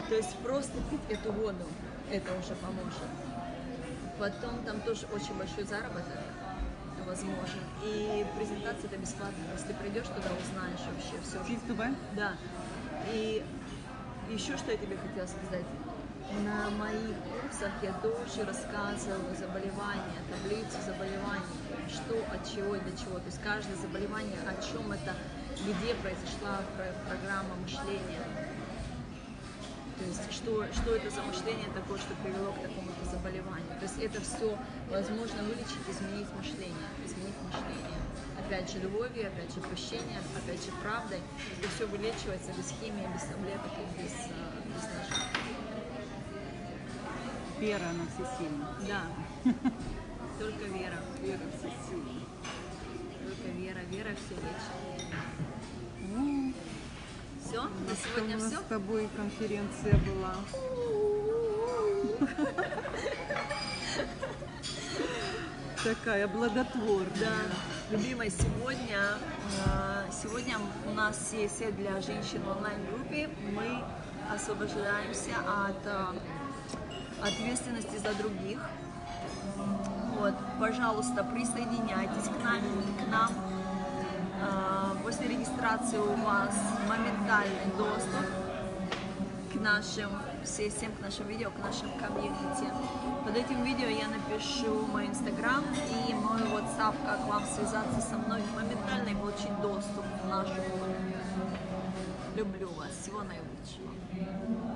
То есть просто пить эту воду, это уже поможет. Потом там тоже очень большой заработок возможен. И презентация это бесплатно. Если ты придешь туда, узнаешь вообще все. Здесь Дубай? Да. И еще что я тебе хотела сказать. На моих курсах я тоже рассказываю заболевания, таблицу заболеваний, что от чего и для чего. То есть каждое заболевание, о чем это, где произошла про- программа мышления. То есть что, что это за мышление такое, что привело к такому-то заболеванию. То есть это все возможно вылечить, изменить мышление, изменить мышление. Опять же любовью, опять же прощением, опять же правдой. Это все вылечивается без химии, без таблеток и без, э, без ножа. Вера на всесильна. Да. Только вера. Вера всесильна. Только вера. Вера все лечит. Все? На у сегодня нас все? с тобой конференция была. Такая плодотворная. Да, любимая, сегодня, э, сегодня у нас сессия для женщин в онлайн-группе. Мы освобождаемся от э, ответственности за других. Вот, пожалуйста, присоединяйтесь к нам. К нам. Э, После регистрации у вас моментальный доступ к нашим сессиям, к нашим видео, к нашим комьюнити. Под этим видео я напишу мой инстаграм и мой WhatsApp, как вам связаться со мной моментально и получить доступ в нашу. Люблю вас. Всего наилучшего.